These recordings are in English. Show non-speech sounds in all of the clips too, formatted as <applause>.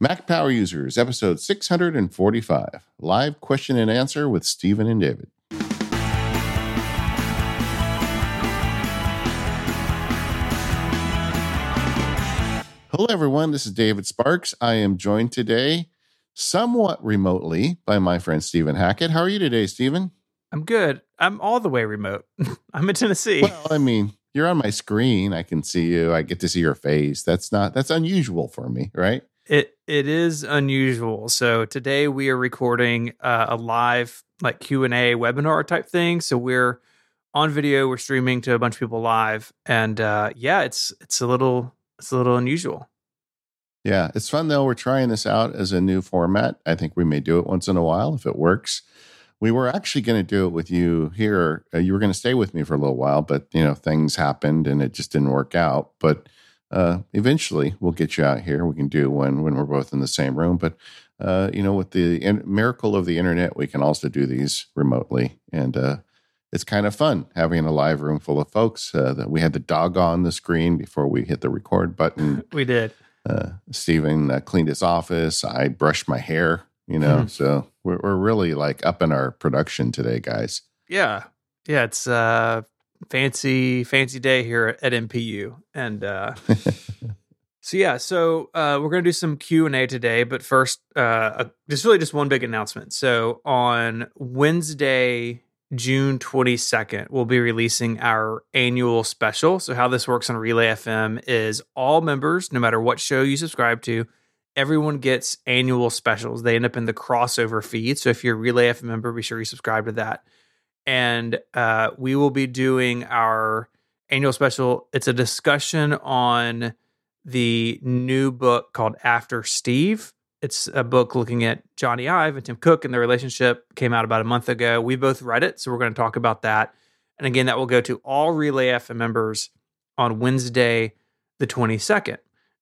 Mac Power Users, episode 645, live question and answer with Stephen and David. Hello, everyone. This is David Sparks. I am joined today, somewhat remotely, by my friend Stephen Hackett. How are you today, Stephen? I'm good. I'm all the way remote. <laughs> I'm in Tennessee. Well, I mean, you're on my screen. I can see you. I get to see your face. That's not that's unusual for me, right? It it is unusual. So today we are recording uh, a live like Q and A webinar type thing. So we're on video. We're streaming to a bunch of people live, and uh, yeah, it's it's a little it's a little unusual. Yeah, it's fun though. We're trying this out as a new format. I think we may do it once in a while if it works. We were actually going to do it with you here. Uh, you were going to stay with me for a little while, but you know things happened and it just didn't work out. But uh, eventually, we'll get you out here. We can do one when we're both in the same room. But uh, you know, with the in- miracle of the internet, we can also do these remotely, and uh, it's kind of fun having a live room full of folks. Uh, that we had the dog on the screen before we hit the record button. <laughs> We did. Uh, Stephen uh, cleaned his office. I brushed my hair. You know, Mhm. so we're we're really like up in our production today, guys. Yeah, yeah. It's fancy fancy day here at MPU, and uh, <laughs> So yeah, so uh, we're gonna do some Q and A today, but first, uh, uh, just really just one big announcement. So on Wednesday, June twenty second, we'll be releasing our annual special. So how this works on Relay FM is all members, no matter what show you subscribe to, everyone gets annual specials. They end up in the crossover feed. So if you're a Relay FM member, be sure you subscribe to that. And uh, we will be doing our annual special. It's a discussion on the new book called After Steve. It's a book looking at Jony Ive and Tim Cook and their relationship. Came out about a month ago. We both read it, so we're going to talk about that. And again, that will go to all Relay FM members on Wednesday, the twenty second.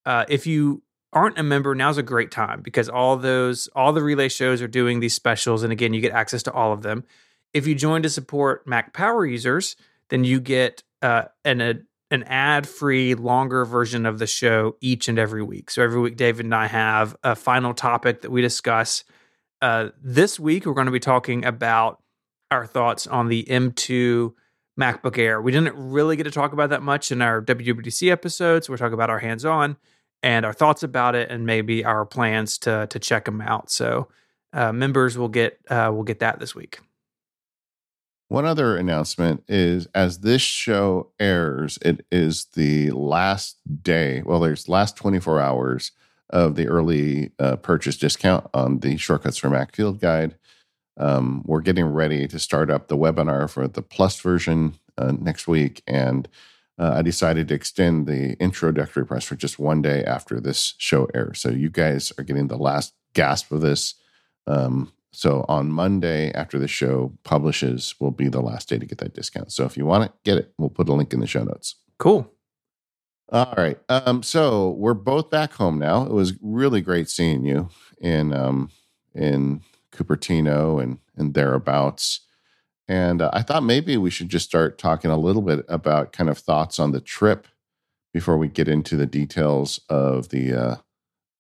Uh, if you aren't a member, now's a great time because all those all the relay shows are doing these specials, and again, you get access to all of them. If you join to support Mac Power users, then you get uh, an a, an ad free, longer version of the show each and every week. So every week, David and I have a final topic that we discuss. Uh, this week, we're going to be talking about our thoughts on the M2 MacBook Air. We didn't really get to talk about that much in our WWDC episodes. So we're talking about our hands on and our thoughts about it, and maybe our plans to to check them out. So uh, members will get uh, will get that this week. One other announcement is as this show airs, it is the last day. Well, there's last 24 hours of the early uh, purchase discount on the Shortcuts for Mac Field Guide. Um, we're getting ready to start up the webinar for the Plus version uh, next week, and uh, I decided to extend the introductory price for just one day after this show airs. So you guys are getting the last gasp of this. Um, so on Monday, after the show publishes, will be the last day to get that discount. So if you want it, get it. We'll put a link in the show notes. Cool. All right. Um, so we're both back home now. It was really great seeing you in um, in Cupertino and and thereabouts. And uh, I thought maybe we should just start talking a little bit about kind of thoughts on the trip before we get into the details of the uh,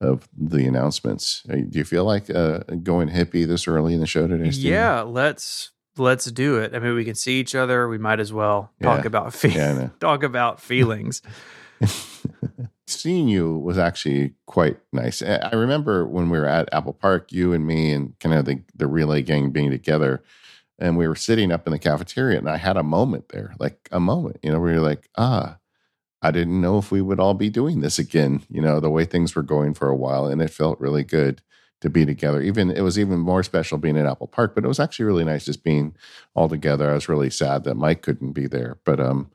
of the announcements. Uh, Do you feel like uh, going hippie this early in the show today? Steve? Yeah, let's let's do it. I mean, we can see each other. We might as well talk Yeah. about fe- Yeah, <laughs> talk about feelings. <laughs> Seeing you was actually quite nice. I I remember when we were at Apple Park, you and me and kind of the, the relay gang being together, and we were sitting up in the cafeteria, and I had a moment there, like a moment, you know, where you're like, ah, I didn't know if we would all be doing this again, you know, the way things were going for a while, and it felt really good to be together. Even it was even more special being at Apple Park, but it was actually really nice just being all together. I was really sad that Mike couldn't be there, but um,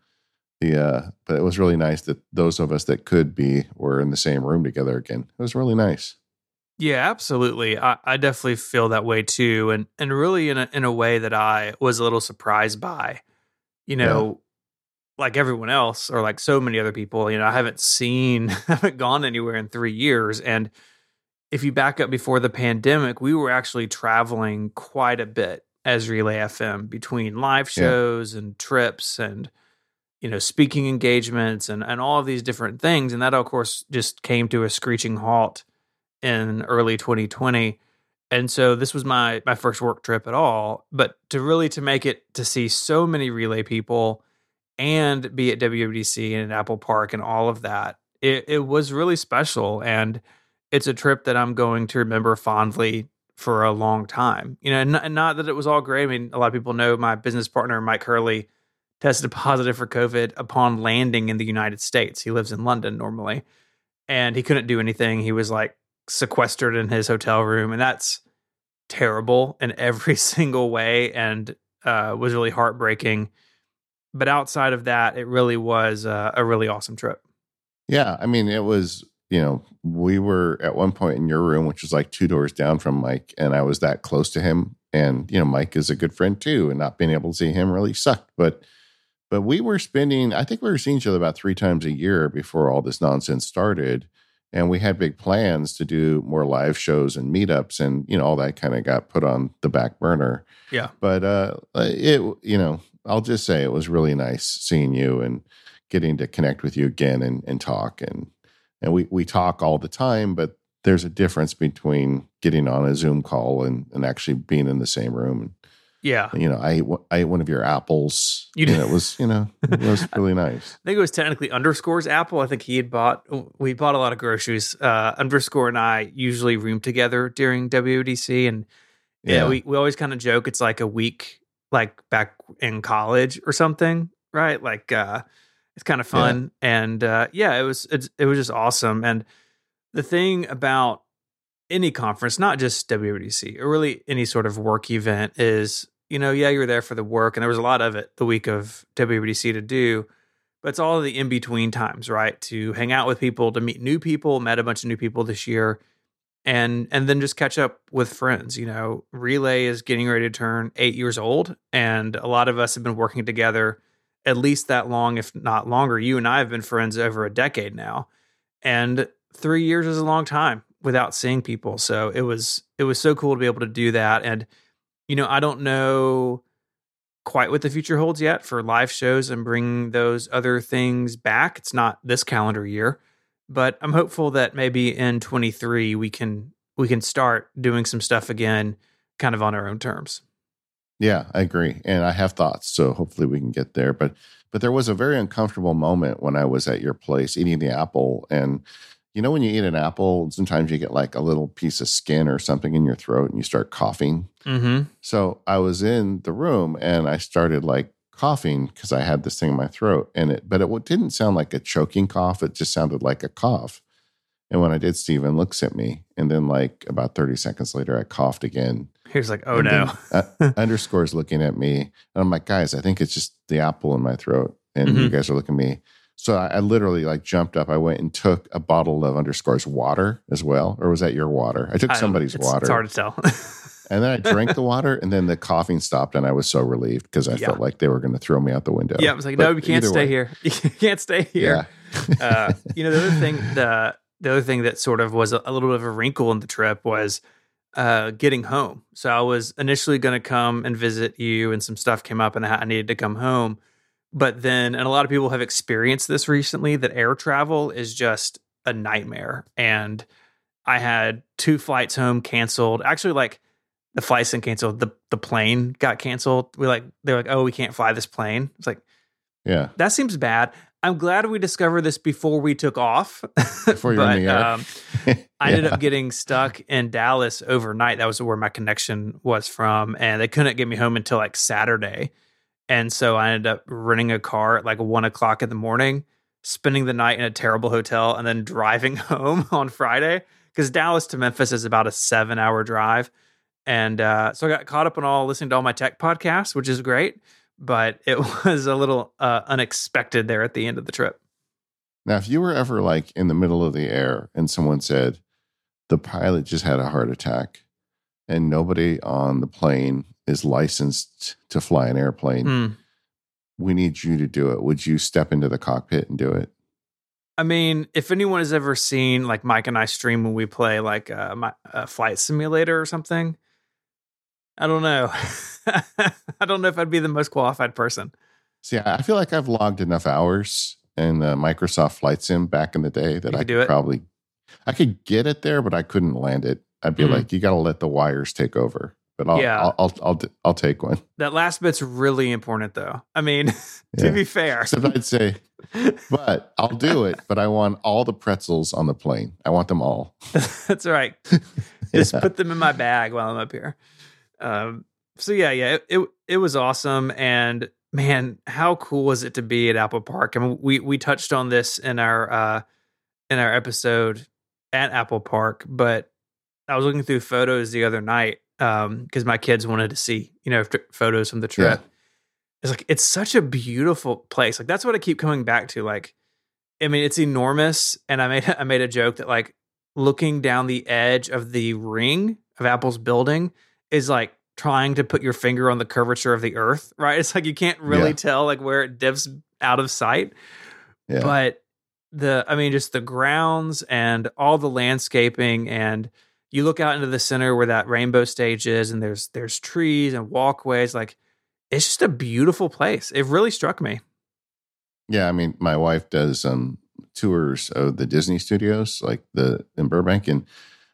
the uh, but it was really nice that those of us that could be were in the same room together again. It was really nice. Yeah, absolutely. I, I definitely feel that way too, and and really in a in a way that I was a little surprised by. You know, like everyone else, or like so many other people. You know, I haven't seen, <laughs> haven't gone anywhere in three years, and if you back up before the pandemic, we were actually traveling quite a bit as Relay FM between live Yeah. shows and trips and you know speaking engagements and and all of these different things and that of course just came to a screeching halt in early 2020. And so this was my my first work trip at all, but to really to make it to see so many relay people and be at WWDC and Apple Park and all of that, it, it was really special. And it's a trip that I'm going to remember fondly for a long time. You know, and not, and not that it was all great. I mean, a lot of people know my business partner, Mike Hurley, tested positive for COVID upon landing in the United States. He lives in London normally, and he couldn't do anything. He was like sequestered in his hotel room, and that's terrible in every <laughs> single way and uh, was really heartbreaking. But outside of that, it really was uh, a really awesome trip. Yeah, I mean, it was you know, we were at one point in your room, which was like two doors down from Mike, and I was that close to him. And, you know, Mike is a good friend too, and not being able to see him really sucked. But but we were spending, I think we were seeing each other about three times a year before all this nonsense started. And we had big plans to do more live shows and meetups, and you know, all that kind of got put on the back burner. Yeah. But uh it you know, I'll just say it was really nice seeing you and getting to connect with you again and, and talk and and we we talk all the time, but there's a difference between getting on a Zoom call and, and actually being in the same room. Yeah, you know, I ate, I ate one of your apples. You did. And it was you know it <laughs> was really nice. I think it was technically underscores apple. I think he had bought. We bought a lot of groceries. Uh, underscore and I usually room together during WWDC, and yeah, yeah we we always kind of joke it's like a week like back in college or something, right? Like uh it's kind of fun, yeah. and uh, yeah, it was it it was just awesome. And the thing about any conference, not just WWDC, or really any sort of work event, is you know, yeah, you're there for the work, and there was a lot of it the week of WWDC to do, but it's all the in between times, right? To hang out with people, to meet new people. Met a bunch of new people this year, and and then just catch up with friends. You know, Relay is getting ready to turn eight years old, and a lot of us have been working together at least that long, if not longer. You and I have been friends over a decade now, and three years is a long time without seeing people. So it was it was so cool to be able to do that. And you know, I don't know quite what the future holds yet for live shows and bring those other things back. It's not this calendar year, but I'm hopeful that maybe in 23 we can we can start doing some stuff again, kind of on our own terms. Yeah, I agree. And I have thoughts, so hopefully we can get there. But but there was a very uncomfortable moment when I was at your place eating the apple and you know when you eat an apple, sometimes you get like a little piece of skin or something in your throat and you start coughing. Mm-hmm. So I was in the room and I started like coughing because I had this thing in my throat and it but it didn't sound like a choking cough, it just sounded like a cough. And when I did, Stephen looks at me and then like about 30 seconds later I coughed again he was like, "Oh and no!" Then, <laughs> uh, underscores looking at me, and I'm like, "Guys, I think it's just the apple in my throat." And mm-hmm. you guys are looking at me. So I, I, literally like jumped up. I went and took a bottle of underscores water as well, or was that your water? I took I somebody's it's, water. It's hard to tell. <laughs> and then I <laughs> drank the water, and then the coughing stopped, and I was so relieved because I yeah. felt like they were going to throw me out the window. Yeah, I was like, but "No, you can't stay way. here. <laughs> You can't stay here." Yeah. uh, you know, the other thing, the the other thing that sort of was a, a little bit of a wrinkle in the trip was uh, getting home. So I was initially going to come and visit you, and some stuff came up, and I needed to come home. But then, and a lot of people have experienced this recently that air travel is just a nightmare. And I had two flights home canceled. Actually, like the flights and canceled. The the plane got canceled. We like they're like, oh, we can't fly this plane. It's like, yeah, that seems bad. I'm glad we discovered this before we took off. Before you're in the <laughs> air. Um, yeah. I ended up getting stuck in Dallas overnight. That was where my connection was from, and they couldn't get me home until like Saturday. And so I ended up renting a car at like one o'clock in the morning, spending the night in a terrible hotel, and then driving <laughs> home on Friday because Dallas to Memphis is about a seven hour drive. And uh, so I got caught up on all listening to all my tech podcasts, which is great but it <laughs> was a little uh, unexpected there at the end of the trip. Now, if you were ever like in the middle of the air and someone said the pilot just had a heart attack and nobody on the plane is licensed to fly an airplane, mm. we need you to do it. Would you step into the cockpit and do it? I mean, if anyone has ever seen like Mike and I stream when we play like a, uh, a flight simulator or something, I don't know. <laughs> I don't know if I'd be the most qualified person. See, I feel like I've logged enough hours in the Microsoft Flight Sim back in the day that I could, probably I could get it there, but I couldn't land it. I'd be Mm. like, you got to let the wires take over. But I'll, Yeah. I'll, I'll, I'll, I'll take one. That last bit's really important, though. I mean, <laughs> to Yeah. be fair, Except I'd say, but I'll do it. But I want all the pretzels on the plane. I want them all. <laughs> that's right. Just Yeah. put them in my bag while I'm up here. Um, so yeah, yeah, it, it it was awesome, and man, how cool was it to be at Apple Park? I mean, we we touched on this in our uh, in our episode at Apple Park, but I was looking through photos the other night because my kids wanted to see you know photos from the trip. It's like it's such a beautiful place. Like that's what I keep coming back to. Like, I mean, it's enormous, and I made <laughs> I made a joke that like looking down the edge of the ring of Apple's building is like trying to put your finger on the curvature of the earth, right? It's like you can't really Yeah. tell like where it dips out of sight. Yeah. But the I mean just the grounds and all the landscaping and you look out into the center where that rainbow stage is and there's there's trees and walkways like it's just a beautiful place. It really struck me. Yeah, I mean, my wife does um tours of the Disney studios, like the in Burbank, and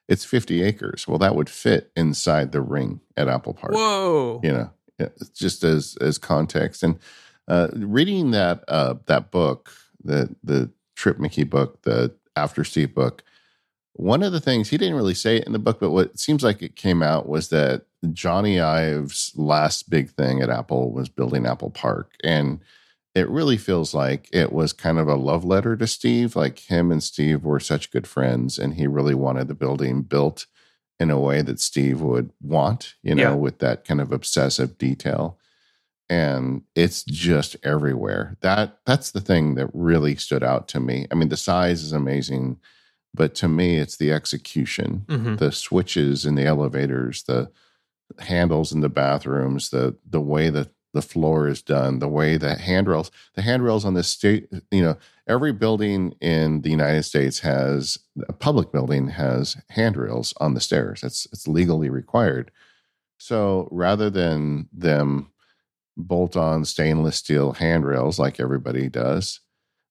it's 50 acres. Well, that would fit inside the ring at Apple Park. Whoa. You know, just as as context. And uh, reading that uh, that book, the the Tripp Mickle book, the After Steve book. One of the things he didn't really say it in the book, but what seems like it came out was that Jony Ive's last big thing at Apple was building Apple Park, and it really feels like it was kind of a love letter to Steve. Like him and Steve were such good friends, and he really wanted the building built in a way that Steve would want, you know, Yeah. with that kind of obsessive detail. And it's just everywhere. That that's the thing that really stood out to me. I mean, the size is amazing, but to me, it's the execution hmm the switches in the elevators, the handles in the bathrooms, the the way that the floor is done, the way the handrails, the handrails on this state, you know, every building in the United States has a public building has handrails on the stairs. It's it's legally required. So rather than them bolt on stainless steel handrails like everybody does,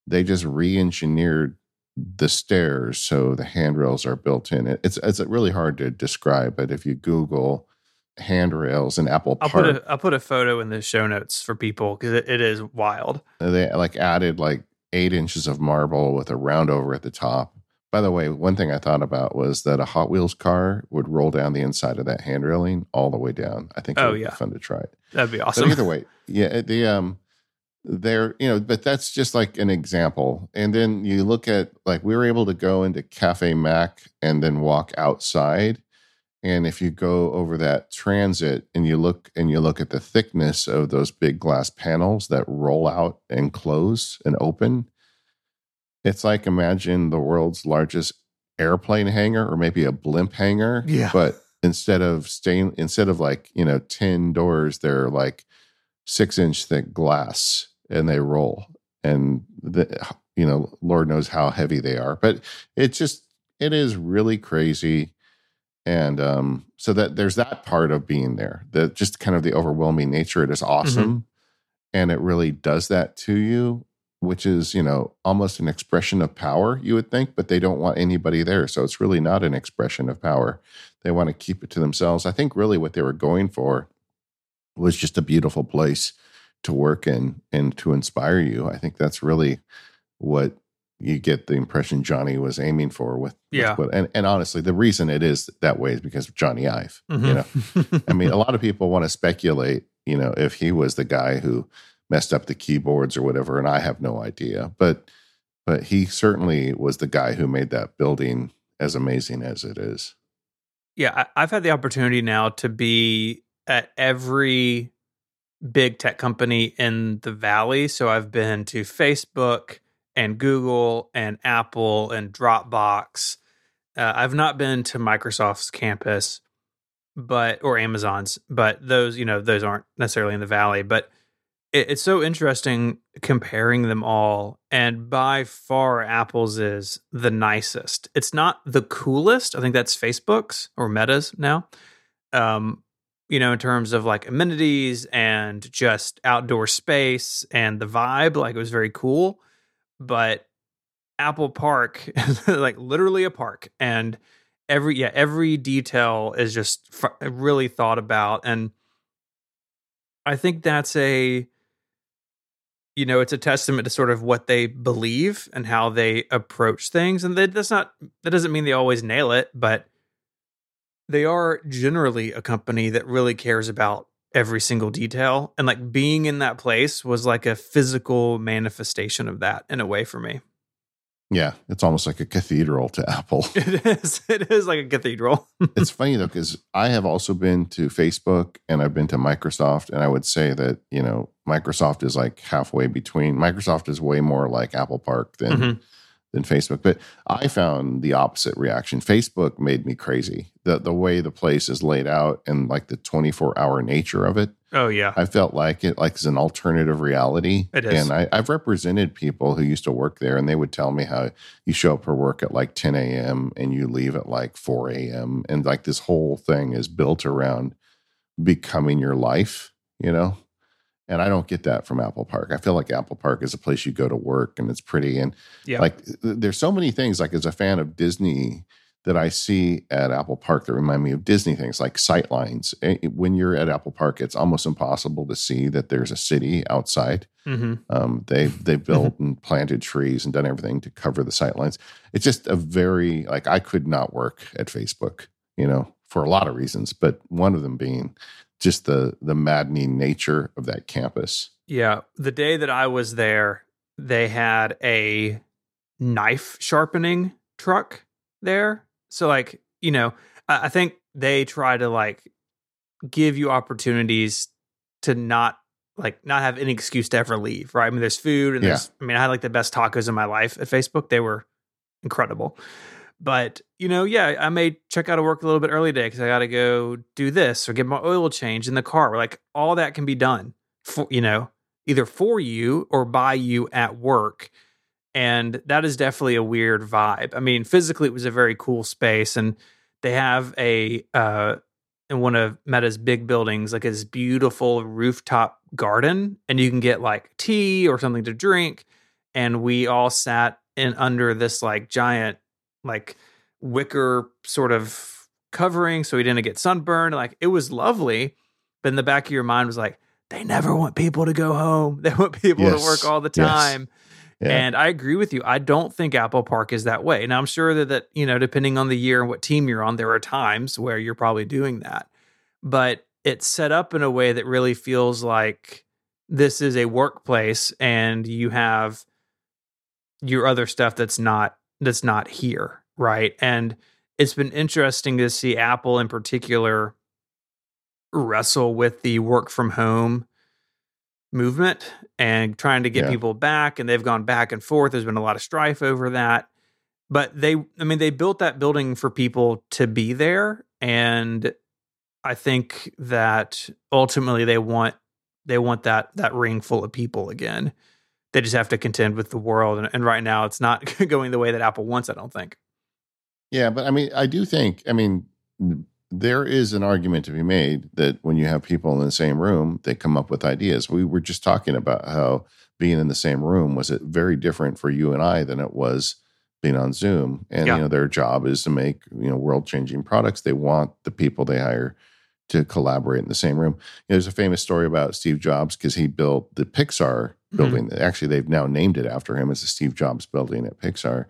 they just re-engineered the stairs so the handrails are built in. It's it's really hard to describe, but if you Google handrails in Apple I'll put a I'll put a photo in the show notes for people because it, it is wild. they like added like eight inches of marble with a round over at the top. By the way, one thing I thought about was that a Hot Wheels car would roll down the inside of that hand railing all the way down. I think Oh, would yeah. be fun to try it. That'd be But awesome. either way, yeah, the um, they're you know, but that's just like an example. And then you look at like we were able to go into Cafe Mac and then walk outside. And if you go over that transit and you look and you look at the thickness of those big glass panels that roll out and close and open, it's like imagine the world's largest airplane hangar or maybe a blimp hangar. Yeah. But instead of stain instead of like, you know, 10 doors, they're like six inch thick glass and they roll. And the you know, Lord knows how heavy they are. But it just it is really crazy. And um, so that there's that part of being there, that just kind of the overwhelming nature. It is awesome. And it really does that to you, which is, you know, almost an expression of power, you would think, but they don't want anybody there. So it's really not an expression of power. They want to keep it to themselves. I think really what they were going for was just a beautiful place to work in and to inspire you. I think that's really what you get the impression Jony was aiming for with, with Yeah. what- and, and honestly, the reason it is that way is because of Jony Ive. You mm-hmm. know. I mean, a <laughs> lot of people want to speculate, you know, if he was the guy who messed up the keyboards or whatever, and I have no idea. But but he certainly was the guy who made that building as amazing as it is. yeah, I, I've had the opportunity now to be at every big tech company in the valley. So I've been to Facebook and Google and Apple and Dropbox. Uh, I've not been to Microsoft's campus, but or Amazon's, but those you know those aren't necessarily in the valley. But it, it's so interesting comparing them all, and by far Apple's is the nicest. It's not the coolest. I think that's Facebook's or Meta's now. Um, you know, in terms of like amenities and just outdoor space and the vibe, like it was very cool. But Apple Park is <laughs> like literally a park, and every yeah every detail is just f- really thought about, and I think that's a you know it's a testament to sort of what they believe and how they approach things, and that, that's not that doesn't mean they always nail it, but they are generally a company that really cares about every single detail and like being in that place was like a physical manifestation of that in a way for me Yeah, it's almost like a cathedral to Apple. <laughs> it is it is like a cathedral <laughs> it's funny though because I have also been to Facebook and I've been to Microsoft, and I would say that you know Microsoft is like halfway between. Microsoft is way more like Apple Park than Mhm. Than Facebook, but I found the opposite reaction. Facebook made me crazy. the The way the place is laid out and like the twenty four hour nature of it. oh yeah I felt like it like is an alternative reality. It is. And I, I've represented people who used to work there and they would tell me how you show up for work at like 10 a.m. and you leave at like 4 a.m. And like this whole thing is built around becoming your life, you know? And I don't get that from Apple Park. I feel like Apple Park is a place you go to work and it's pretty. And Yeah. like there's so many things, like as a fan of Disney, that I see at Apple Park that remind me of Disney things like sight lines. Eh, When you're at Apple Park, it's almost impossible to see that there's a city outside. hmm Um, they they built and planted trees and done everything to cover the sight lines. It's just a very like I could not work at Facebook, you know, for a lot of reasons, but one of them being just the the maddening nature of that campus. Yeah. The day that I was there, they had a knife sharpening truck there. So, like, you know, I, I think they try to like give you opportunities to not like not have any excuse to ever leave, right? I mean, there's food and Yeah. there's, I mean, I had like the best tacos in my life at Facebook. They were incredible. But, you know, yeah, I may check out of work a little bit early today because I got to go do this or get my oil change in the car. Like, all that can be done for, you know, either for you or by you at work. And that is definitely a weird vibe. I mean, physically, it was a very cool space. And they have a, uh, in one of Meta's big buildings, like this beautiful rooftop garden, and you can get like tea or something to drink. And we all sat in under this like giant, like wicker sort of covering, so he didn't get sunburned. Like it was lovely, but in the back of your mind was like, they never want people to go home. <laughs> They want people Yes. to work all the Yes. time. Yeah. And I agree with you. I don't think Apple Park is that way. Now I'm sure that that, you know, depending on the year and what team you're on, there are times where you're probably doing that. But it's set up in a way that really feels like this is a workplace and you have your other stuff that's not that's not here, right? And it's been interesting to see Apple in particular wrestle with the work from home movement and trying to get Yeah. people back and they've gone back and forth there's been a lot of strife over that but they i mean they built that building for people to be there and i think that ultimately they want they want that that ring full of people again they just have to contend with the world and, and right now it's not <laughs> going the way that apple wants i don't think Yeah, but I mean, I do think, I mean, there is an argument to be made that when you have people in the same room, they come up with ideas. We were just talking about how being in the same room was it very different for you and I than it was being on Zoom. And Yeah. you know, their job is to make, you know, world-changing products. They want the people they hire to collaborate in the same room. You know, there's a famous story about Steve Jobs because he built the Pixar Mhm. building. Actually, they've now named it after him as the Steve Jobs building at Pixar.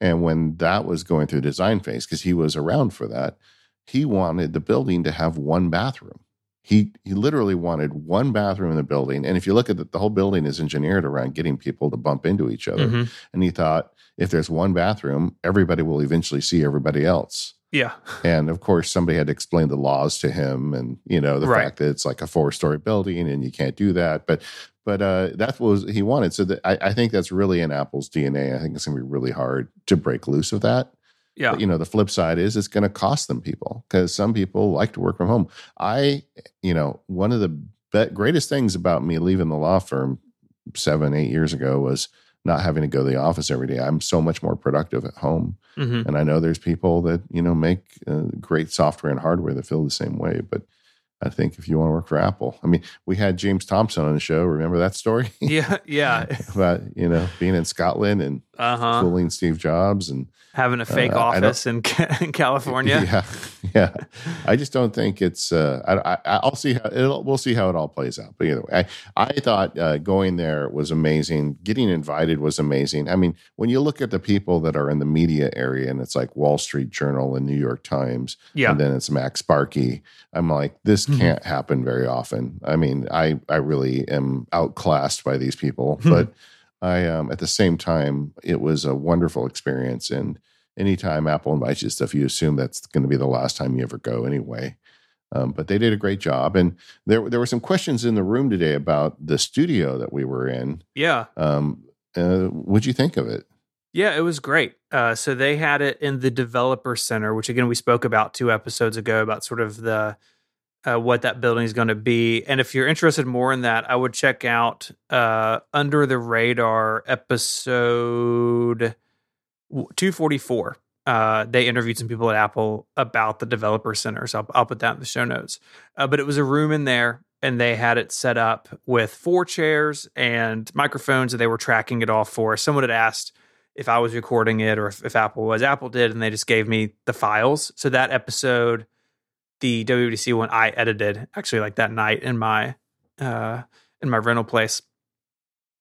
And when that was going through design phase, because he was around for that, he wanted the building to have one bathroom. He he literally wanted one bathroom in the building. And if you look at it, the whole building is engineered around getting people to bump into each other. Mhm. And he thought if there's one bathroom, everybody will eventually see everybody else. Yeah And of course, somebody had to explain the laws to him, and you know the Right. fact that it's like a four-story building and you can't do that. But but uh, that was he wanted. So that, I, I think that's really in Apple's DNA. I think it's going to be really hard to break loose of that. yeah But, you know, the flip side is it's going to cost them people because some people like to work from home. I, you know, one of the be- greatest things about me leaving the law firm seven, eight years ago was not having to go to the office every day. I'm so much more productive at home. Mhm. And I know there's people that, you know, make uh, great software and hardware that feel the same way. But I think if you want to work for Apple, I mean, we had James Thompson on the show. Remember that story yeah yeah <laughs> about, you know, being in Scotland and uh-huh. fooling Steve Jobs and having a fake Uh, office in, in California. <laughs> yeah, yeah. I just don't think it's. Uh, I, I, I'll see how it'll. We'll see how it all plays out. But either way, I, I thought uh, going there was amazing. Getting invited was amazing. I mean, when you look at the people that are in the media area, and it's like Wall Street Journal and New York Times, Yeah. and then it's MacSparky. I'm like, this Mhm. can't happen very often. I mean, I I really am outclassed by these people, <laughs> but I um at the same time, it was a wonderful experience. And anytime Apple invites you to stuff, you assume that's going to be the last time you ever go anyway. Um, but they did a great job, and there there were some questions in the room today about the studio that we were in. yeah. Um, uh, what'd you think of it? Yeah, it was great. Uh, so they had it in the developer center, which again we spoke about two episodes ago about sort of the uh, what that building is going to be. And if you're interested more in that, I would check out uh, Under the Radar episode two forty four. Uh, they interviewed some people at Apple about the developer center, so I'll, I'll put that in the show notes. Uh, but it was a room in there, and they had it set up with four chairs and microphones, and they were tracking it all for us. Someone had asked if I was recording it or if, if Apple was. Apple did, and they just gave me the files. So that episode, the WWDC one, I edited actually like that night in my uh, in my rental place.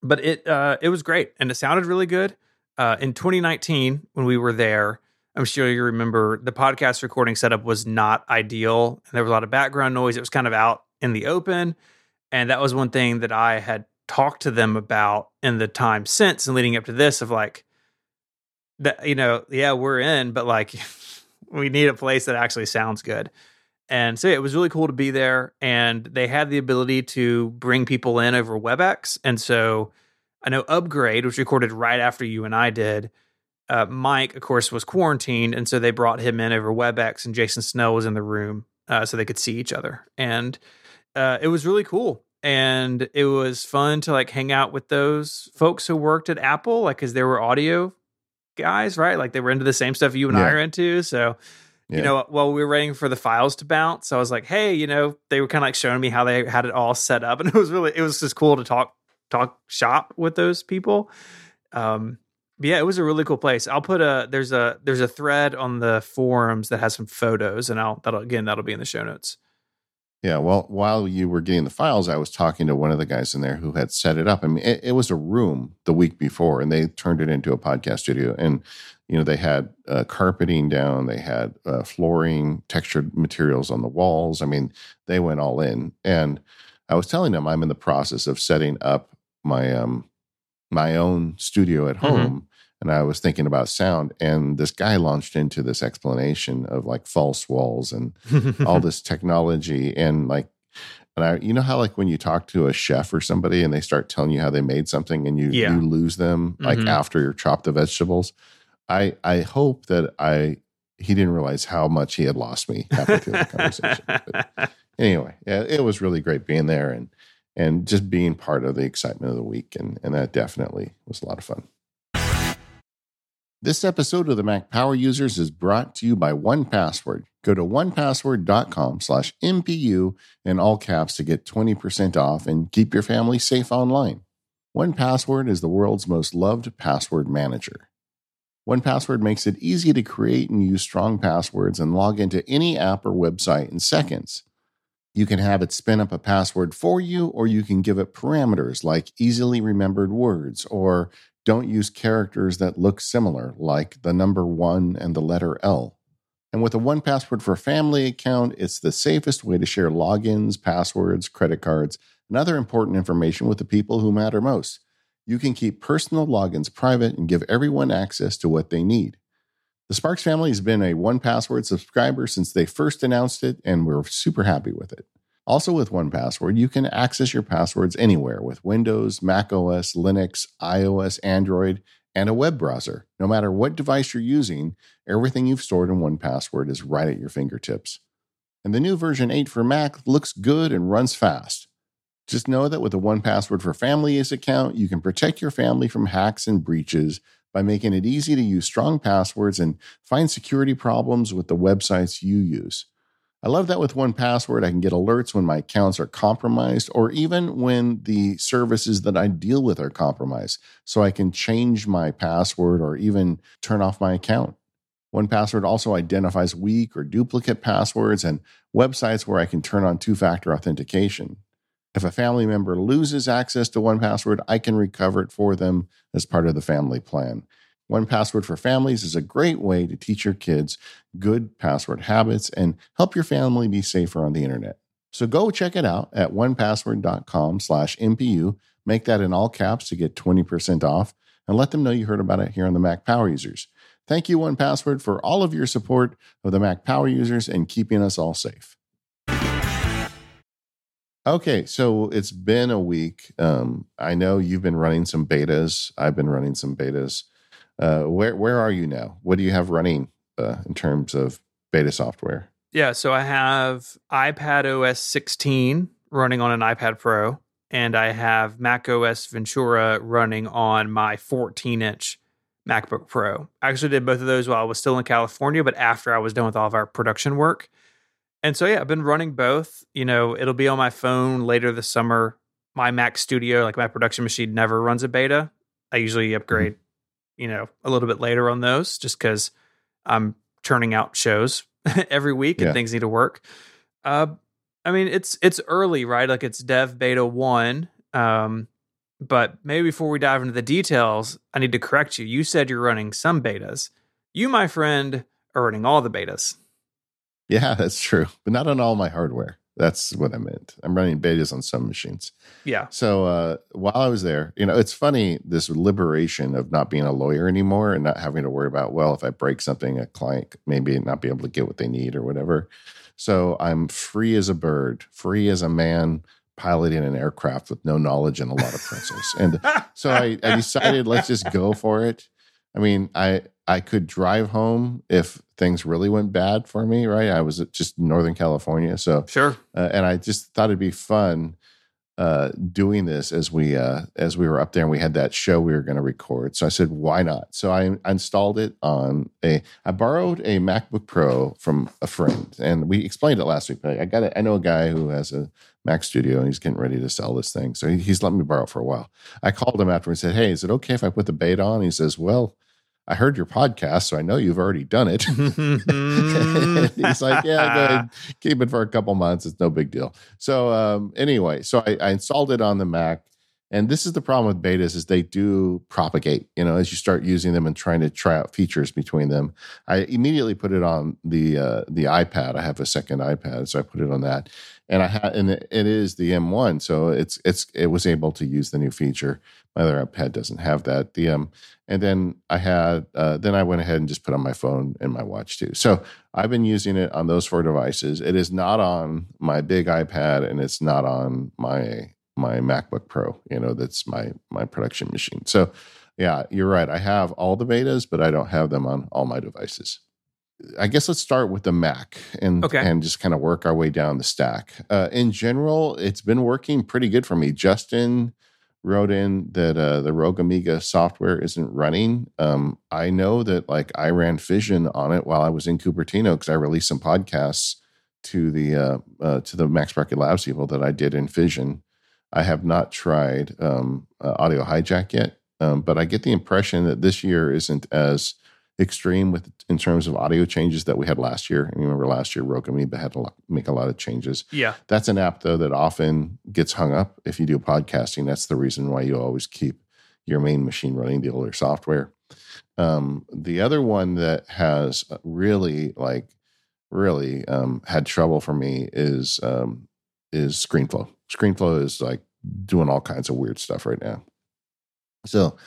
But it uh, it was great, and it sounded really good. Uh, in 2019, when we were there, I'm sure you remember the podcast recording setup was not ideal, and there was a lot of background noise. It was kind of out in the open, and that was one thing that I had talked to them about in the time since and leading up to this of like that you know yeah we're in but like <laughs> we need a place that actually sounds good and so yeah, it was really cool to be there and they had the ability to bring people in over webex. And so i know upgrade which recorded right after you and i did uh, mike of course was quarantined and so they brought him in over webex and jason snell was in the room uh, so they could see each other. And uh, it was really cool. And it was fun to like hang out with those folks who worked at apple like because they were audio guys right? Like they were into the same stuff you and i are into. So Yeah. you know while we were waiting for the files to bounce i was like hey you know they were kind of like showing me how they had it all set up <laughs> and it was really it was just cool to talk talk shop with those people. Um but yeah it was a really cool place. I'll put a there's a there's a thread on the forums that has some photos and i'll that'll again that'll be in the show notes Yeah, well, while you were getting the files, I was talking to one of the guys in there who had set it up. I mean, it, it was a room the week before, and they turned it into a podcast studio. And you know, they had uh, carpeting down, they had uh, flooring, textured materials on the walls. I mean, they went all in. And I was telling them I'm in the process of setting up my um my own studio at Mhm. home. And I was thinking about sound, and this guy launched into this explanation of like false walls and all <laughs> this technology and like and I you know how like when you talk to a chef or somebody and they start telling you how they made something and you Yeah. you lose them like Mhm. after you chop the vegetables. I I hope that I he didn't realize how much he had lost me halfway through the conversation. But anyway, yeah, it was really great being there and and just being part of the excitement of the week and and that definitely was a lot of fun. This episode of the Mac Power Users is brought to you by 1Password. Go to onepassword.com slash MPU in all caps to get 20% off and keep your family safe online. 1Password is the world's most loved password manager. 1Password makes it easy to create and use strong passwords and log into any app or website in seconds. You can have it spin up a password for you, or you can give it parameters like easily remembered words or don't use characters that look similar, like the number one and the letter L. And with a one password for family account, it's the safest way to share logins, passwords, credit cards, and other important information with the people who matter most. You can keep personal logins private and give everyone access to what they need. The Sparks family has been a one password subscriber since they first announced it, and we're super happy with it. Also, with one password, you can access your passwords anywhere with Windows, Mac OS, Linux, iOS, Android, and a web browser. No matter what device you're using, everything you've stored in one password is right at your fingertips. And the new version 8 for Mac looks good and runs fast. Just know that with a one password for family use account, you can protect your family from hacks and breaches by making it easy to use strong passwords and find security problems with the websites you use. I love that with one password, I can get alerts when my accounts are compromised or even when the services that I deal with are compromised. So I can change my password or even turn off my account. One password also identifies weak or duplicate passwords and websites where I can turn on two factor authentication. If a family member loses access to one password, I can recover it for them as part of the family plan. One Password for Families is a great way to teach your kids good password habits and help your family be safer on the internet. So go check it out at onepassword.com slash MPU. Make that in all caps to get 20% off and let them know you heard about it here on the Mac Power Users. Thank you, One Password, for all of your support of the Mac Power Users and keeping us all safe. Okay, so it's been a week. Um, I know you've been running some betas. I've been running some betas. Uh, where where are you now? What do you have running uh, in terms of beta software? Yeah, so I have iPad OS 16 running on an iPad Pro, and I have Mac OS Ventura running on my 14 inch MacBook Pro. I actually did both of those while I was still in California, but after I was done with all of our production work. And so, yeah, I've been running both. You know, it'll be on my phone later this summer. My Mac Studio, like my production machine, never runs a beta. I usually mm-hmm. upgrade, mm-hmm. You know, a little bit later on those just because I'm churning out shows <laughs> every week and things need to work. Uh, I mean, it's it's early, right? Like it's Dev Beta One. Um, but maybe before we dive into the details, I need to correct you. You said you're running some betas. You, my friend, are running all the betas. Yeah, that's true, but not on all my hardware. That's what I meant. I'm running betas on some machines. Yeah. So uh, while I was there, you know, it's funny this liberation of not being a lawyer anymore and not having to worry about, well, if I break something, a client maybe not be able to get what they need or whatever. So I'm free as a bird, free as a man piloting an aircraft with no knowledge and a lot of principles. and so I, I decided let's just go for it. I mean, I I could drive home if things really went bad for me, right? I was just Northern California, so sure. Uh, and I just thought it'd be fun uh, doing this as we uh, as we were up there and we had that show we were going to record. So I said, why not? So I, I installed it on a. I borrowed a MacBook Pro from a friend, and we explained it last week. But I got it. I know a guy who has a Mac Studio, and he's getting ready to sell this thing. So he, he's let me borrow for a while. I called him after and said, "Hey, is it okay if I put the bait on?" He says, "Well." I heard your podcast, so I know you've already done it. <laughs> <laughs> He's like, yeah, <laughs> keep it for a couple months. It's no big deal. So um, anyway, so I, I installed it on the Mac. And this is the problem with betas is they do propagate, you know, as you start using them and trying to try out features between them. I immediately put it on the uh, the iPad. I have a second iPad, so I put it on that. And I had and it is the M1, so it's it's it was able to use the new feature. My other iPad doesn't have that. The um and then I had uh, then I went ahead and just put on my phone and my watch too. So I've been using it on those four devices. It is not on my big iPad and it's not on my my MacBook Pro. You know, that's my my production machine. So, yeah, you're right. I have all the betas, but I don't have them on all my devices. I guess let's start with the Mac and okay. and just kind of work our way down the stack. Uh, in general, it's been working pretty good for me. Justin wrote in that uh, the Rogue Amoeba software isn't running. Um, I know that like I ran Fission on it while I was in Cupertino because I released some podcasts to the uh, uh, to the MacSparky Labs people that I did in Fission. I have not tried um, uh, Audio Hijack yet, um, but I get the impression that this year isn't as extreme with in terms of audio changes that we had last year. And remember last year, Rogue Amoeba had to lot, make a lot of changes. Yeah, that's an app though that often gets hung up if you do podcasting. That's the reason why you always keep your main machine running the older software. Um, the other one that has really like really um, had trouble for me is um, is ScreenFlow. ScreenFlow is like doing all kinds of weird stuff right now. So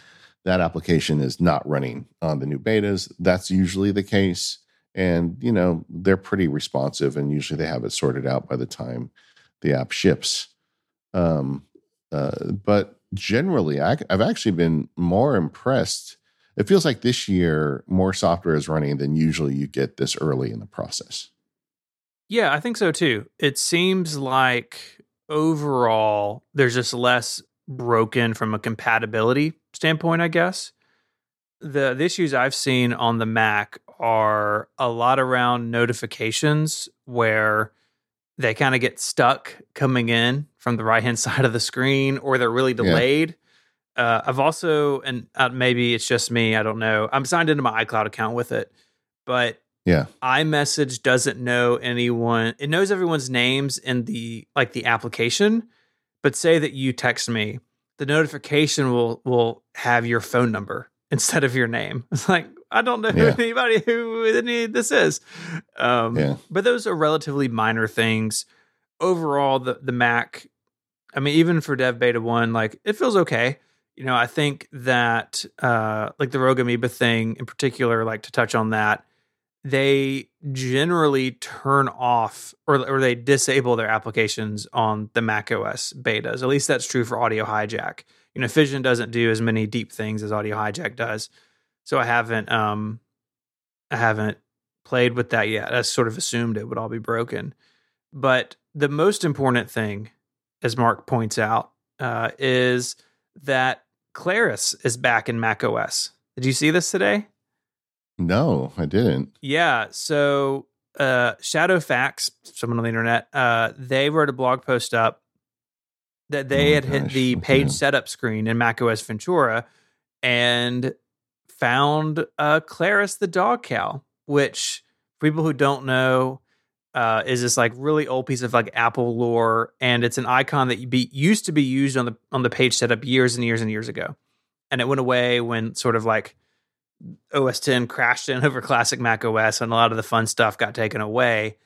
that application is not running on the new betas. That's usually the case. And, you know, they're pretty responsive and usually they have it sorted out by the time the app ships. Um, uh, but generally, I, I've actually been more impressed. It feels like this year more software is running than usually you get this early in the process. Yeah, I think so too. It seems like overall there's just less broken from a compatibility standpoint, I guess. The, the issues I've seen on the Mac are a lot around notifications where they kind of get stuck coming in from the right hand <laughs> side of the screen or they're really delayed. Yeah. Uh, I've also, and uh, maybe it's just me, I don't know. I'm signed into my iCloud account with it, but yeah, iMessage doesn't know anyone. It knows everyone's names in the like the application, but say that you text me, the notification will will have your phone number <laughs> instead of your name. <laughs> It's like I don't know yeah. anybody who any this is. Um, yeah. But those are relatively minor things. Overall, the the Mac, I mean, even for Dev Beta One, like it feels okay. You know, I think that uh, like the Rogue Amoeba thing in particular, like to touch on that, they generally turn off or or they disable their applications on the Mac OS betas. At least that's true for Audio Hijack. You know, Fission doesn't do as many deep things as Audio Hijack does. So I haven't um I haven't played with that yet. I sort of assumed it would all be broken. But the most important thing, as Mark points out, uh, is that Clarus is back in Mac OS. Did you see this today? No, I didn't. Yeah. So uh Shadowfax, someone on the internet, uh, they wrote a blog post up that they oh had gosh, hit the page setup screen in macOS Ventura and found uh, Clarus the dog cow, which for people who don't know uh, is this like really old piece of like Apple lore, and it's an icon that be, used to be used on the on the page setup years and years and years ago, and it went away when sort of like OS 10 crashed in <laughs> over classic Mac OS, and a lot of the fun stuff got taken away.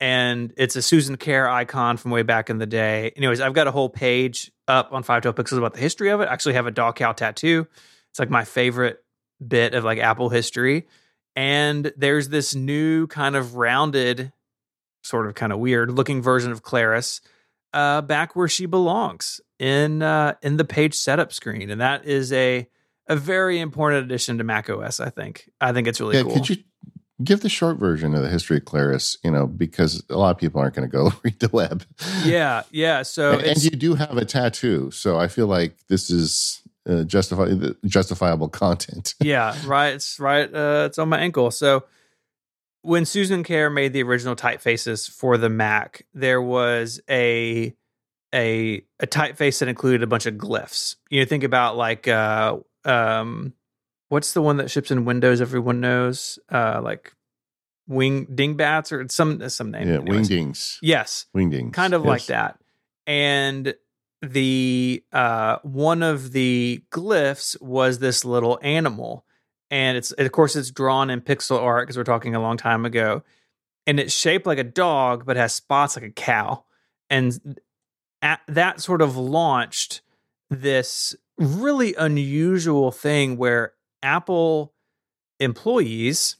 And it's a Susan Kare icon from way back in the day. Anyways, I've got a whole page up on 512 Pixels about the history of it. I actually have a dog cow tattoo. It's like my favorite bit of like Apple history. And there's this new kind of rounded, sort of kind of weird looking version of Clarus uh, back where she belongs in uh, in the page setup screen, and that is a a very important addition to Mac OS. I think. I think it's really yeah, cool. Could you give the short version of the history of Clarus? You know, because a lot of people aren't going to go <laughs> read the web. Yeah, yeah. So and, and, you do have a tattoo, so I feel like this is uh, justify justifiable content. <laughs> yeah, right. It's right. Uh, it's on my ankle. So when Susan Kare made the original typefaces for the Mac, there was a a a typeface that included a bunch of glyphs. You know, think about like uh um what's the one that ships in Windows everyone knows? Uh like wing dingbats or some some name. Yeah, wingdings. Yes. Wingdings. Kind of yes. like that. And the uh one of the glyphs was this little animal and it's of course it's drawn in pixel art because we're talking a long time ago and it's shaped like a dog but has spots like a cow and at, that sort of launched this really unusual thing where apple employees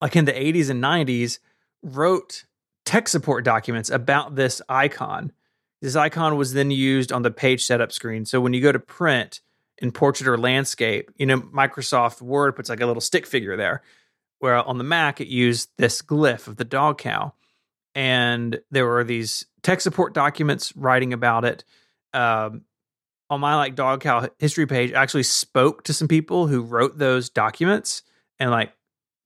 like in the 80s and 90s wrote tech support documents about this icon this icon was then used on the page setup screen. So when you go to print in portrait or landscape, you know, Microsoft Word puts like a little stick figure there. Where on the Mac, it used this glyph of the dog cow. And there were these tech support documents writing about it. Um, on my like dog cow history page, actually spoke to some people who wrote those documents and like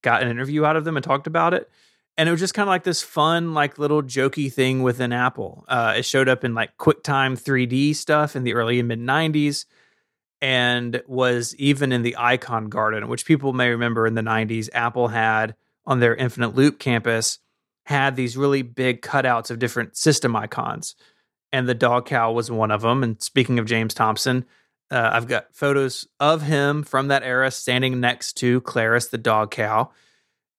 got an interview out of them and talked about it. And it was just kind of like this fun like little jokey thing within apple. Uh, it showed up in like quicktime 3d stuff in the early and mid 90s and was even in the icon garden which people may remember in the 90s apple had on their infinite loop campus had these really big cutouts of different system icons and the dog cow was one of them and speaking of james thomson uh, i've got photos of him from that era standing next to clarus the dog cow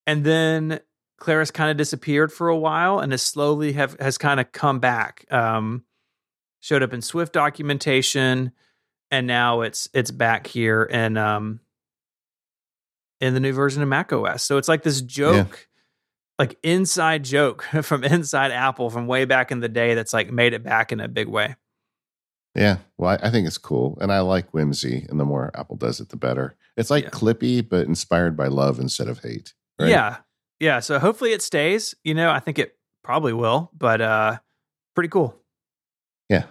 and then Claris kind of disappeared for a while and has slowly have has kind of come back. Um, showed up in Swift documentation, and now it's it's back here in um in the new version of Mac OS. So it's like this joke. Like inside joke <laughs> from inside Apple from way back in the day that's like made it back in a big way. Yeah, well, I, think it's cool, and I like whimsy, and the more Apple does it, the better. It's like yeah. Clippy, but inspired by love instead of hate. Right? Yeah, yeah, so hopefully it stays. You know, I think it probably will, but uh pretty cool. Yeah.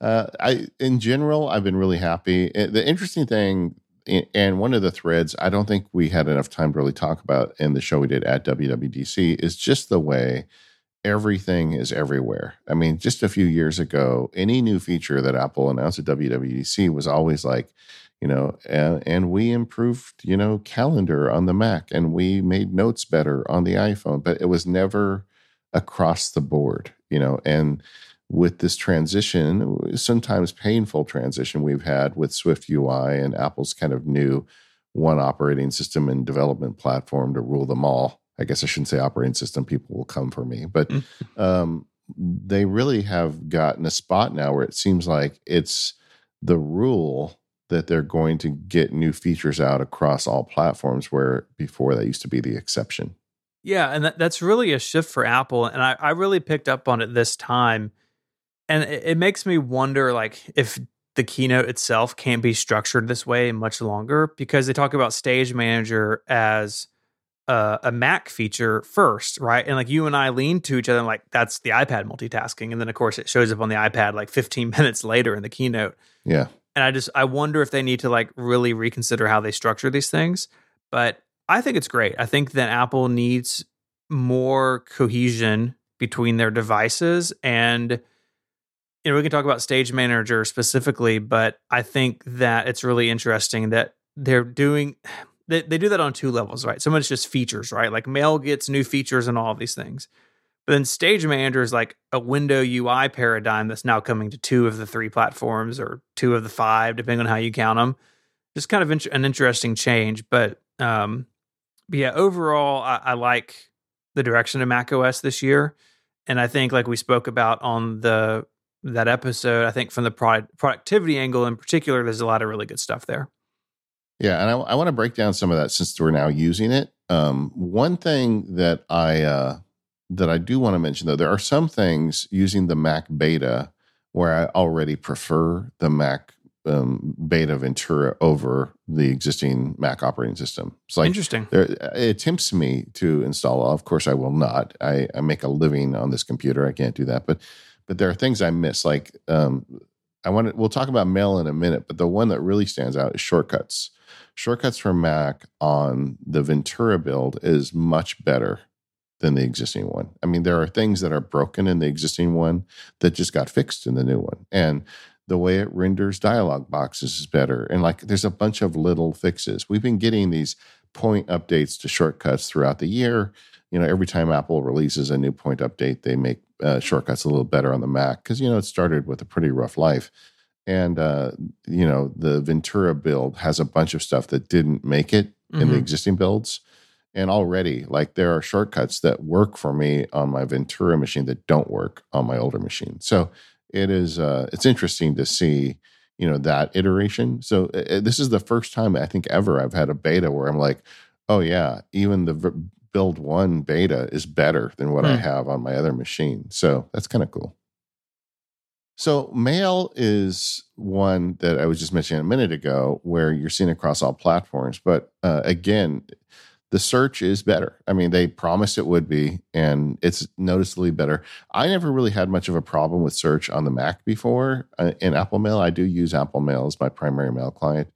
Uh I in general I've been really happy. Eh, the interesting thing and one of the threads I don't think we had enough time to really talk about in the show we did at WWDC is just the way everything is everywhere. I mean, just a few years ago, any new feature that Apple announced at WWDC was always like, you know, and, and we improved, you know, calendar on the Mac and we made notes better on the iPhone, but it was never across the board, you know, and with this transition, sometimes painful transition we've had with Swift UI and Apple's kind of new one operating system and development platform to rule them all. I guess I shouldn't say operating system, people will come for me, but mm. um, they really have gotten a spot now where it seems like it's the rule that they're going to get new features out across all platforms, where before that used to be the exception. Yeah, and that, that's really a shift for Apple. And I, I really picked up on it this time and it, it makes me wonder like if the keynote itself can't be structured this way much longer because they talk about stage manager as a, a, Mac feature first, right? And like you and I lean to each other, like that's the iPad multitasking, and then of course it shows up on the iPad like 15 <laughs> minutes later in the keynote. Yeah, and I just I wonder if they need to like really reconsider how they structure these things. But I think it's great. I think that Apple needs more cohesion between their devices and you know, we can talk about Stage Manager specifically, but I think that it's really interesting that they're doing <sighs> they, they do that on two levels, right? Some of it's just features, right? Like Mail gets new features and all of these things. But then Stage Manager is like a window UI paradigm that's now coming to two of the three platforms or two of the five, depending on how you count them. Just kind of int- an interesting change, but um, but yeah, overall, I, I like the direction of macOS this year, and I think like we spoke about on the that episode. I think from the product, productivity angle in particular, there's a lot of really good stuff there. Yeah, and I, I want to break down some of that since we're now using it. Um, one thing that I uh, that I do want to mention though, there are some things using the Mac Beta where I already prefer the Mac um, Beta Ventura over the existing Mac operating system. It's like interesting. There, it tempts me to install. Of course, I will not. I, I make a living on this computer. I can't do that, but but there are things I miss. Like um, I want to. We'll talk about mail in a minute, but the one that really stands out is shortcuts. Shortcuts for Mac on the Ventura build is much better than the existing one. I mean, there are things that are broken in the existing one that just got fixed in the new one, and the way it renders dialog boxes is better. And like, there's a bunch of little fixes. We've been getting these point updates to shortcuts throughout the year. You know, every time Apple releases a new point update, they make uh, shortcuts a little better on the Mac because you know it started with a pretty rough life, and uh, you know the Ventura build has a bunch of stuff that didn't make it mm-hmm. in the mm-hmm. existing builds, and already like there are shortcuts that work for me on my Ventura machine that don't work on my older machine. So it is uh, it's interesting to see you know that iteration. So uh, this is the first time I think ever I've had a beta where I'm like, oh yeah, even the build one beta is better than what mm. I hmm. have on my other machine. So that's kind of cool. So mail is one that I was just mentioning a minute ago, where you're seeing across all platforms. But uh, again, the search is better. I mean, they promised it would be, and it's noticeably better. I never really had much of a problem with search on the Mac before. Uh, in Apple Mail, I do use Apple Mail as my primary mail client.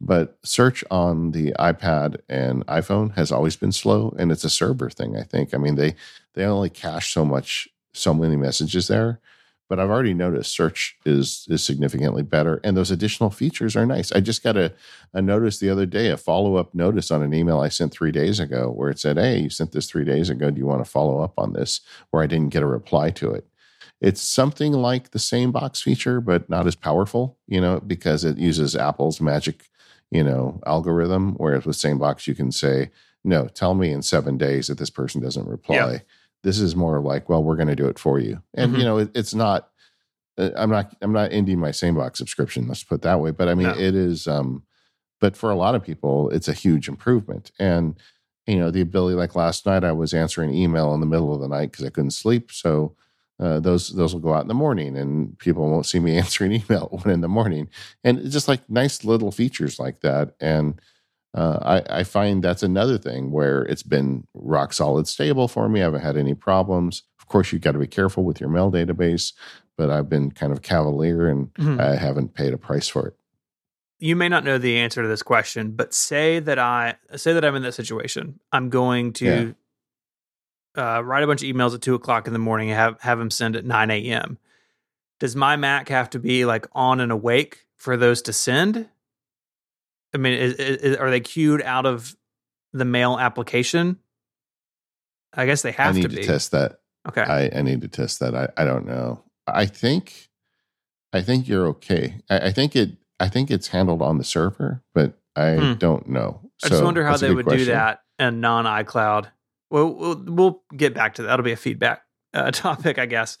But search on the iPad and iPhone has always been slow, and it's a server thing. I think. I mean, they they only cache so much, so many messages there. But I've already noticed search is is significantly better, and those additional features are nice. I just got a, a notice the other day, a follow up notice on an email I sent three days ago, where it said, "Hey, you sent this three days ago. Do you want to follow up on this?" Where I didn't get a reply to it. It's something like the SaneBox feature, but not as powerful, you know, because it uses Apple's magic you know, algorithm. Whereas with SaneBox, you can say, no, tell me in seven days that this person doesn't reply. Yeah. This is more like, well, we're going to do it for you. And, mm-hmm. you know, it, it's not, uh, I'm not, I'm not ending my SaneBox subscription. Let's put that way. But I mean, no. it is, um, but for a lot of people, it's a huge improvement. And, you know, the ability, like last night, I was answering email in the middle of the night because I couldn't sleep. So, uh, those those will go out in the morning, and people won't see me <laughs> answering email one in the morning. And it's just like nice little features like that. And uh, I, I find that's another thing where it's been rock solid stable for me. I haven't had any problems. Of course, you've got to be careful with your mail database, but I've been kind of cavalier and mm-hmm. I haven't paid a price for it. you may not know the answer to this question, but say that I say that I'm in that situation. I'm going to uh, write a bunch of emails at two o'clock in the morning and have have them send at nine a.m. Does my Mac have to be like on and awake for those to send? I mean, is, is, are they queued out of the mail application? I guess they have I need to to, test that. Okay. I, I need to test that. I, I don't know. I think I think you're okay. I, I think it I think it's handled on the server, but I Hmm. don't know. I just wonder how they would do that and non iCloud. Well, we'll we'll get back to that. That'll be a feedback uh, <laughs> topic, I guess.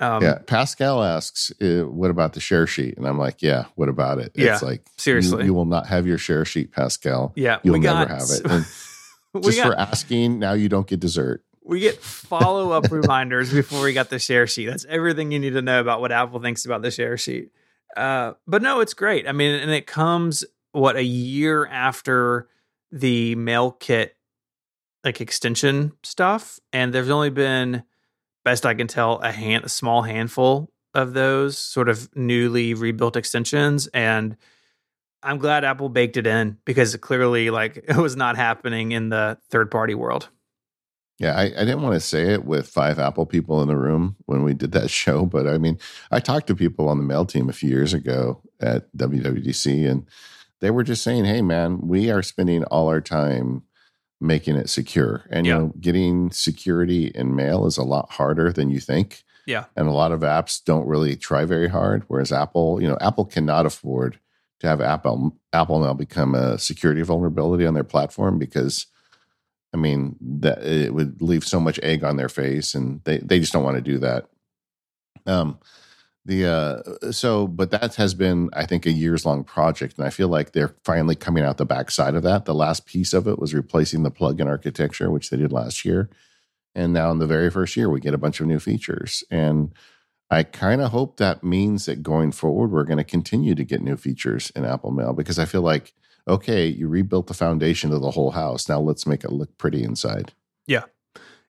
Um, yeah, Pascal asks, uh, "What about the share sheet?" And I'm like, "Yeah, what about it?" Yeah, it's like seriously. you, will not have your share sheet, Pascal. yeah. You'll we never got, have it. <laughs> Just got for asking, now you don't get dessert. we get follow up reminders before we got the share sheet. That's everything you need to know about what Apple thinks about the share sheet. Uh, but no, it's great. I mean, and it comes what a year after the MailKit like extension stuff, and there's only been, best I can tell, a hand, a small handful of those sort of newly rebuilt extensions, and I'm glad Apple baked it in because clearly, like, <laughs> it was not happening in the third party world. Yeah, I, I didn't want to say it with five Apple people in the room when we did that <laughs> show, but I mean, I talked to people on the mail team a few years ago at WWDC, and they were just saying, "Hey, man, we are spending all our time making it secure, and Yeah. you know, getting security in mail is a lot harder than you think." Yeah. and a lot of apps don't really try very hard. Whereas Apple, you know, Apple cannot afford to have Apple Apple Mail become a security vulnerability on their platform because I mean that it would leave so much egg on their face, and they they just don't want to do that. Um, the uh, so, but that has been, I think, a years long project, and I feel like they're finally coming out the backside of that. The last piece of it was replacing the plug-in architecture, which they did last year, and now in the very first year, we get a bunch of new features, and I kind of hope that means that going forward, we're going to continue to get new features in Apple Mail because I feel like, okay, you rebuilt the foundation of the whole house. Now let's make it look pretty inside. Yeah.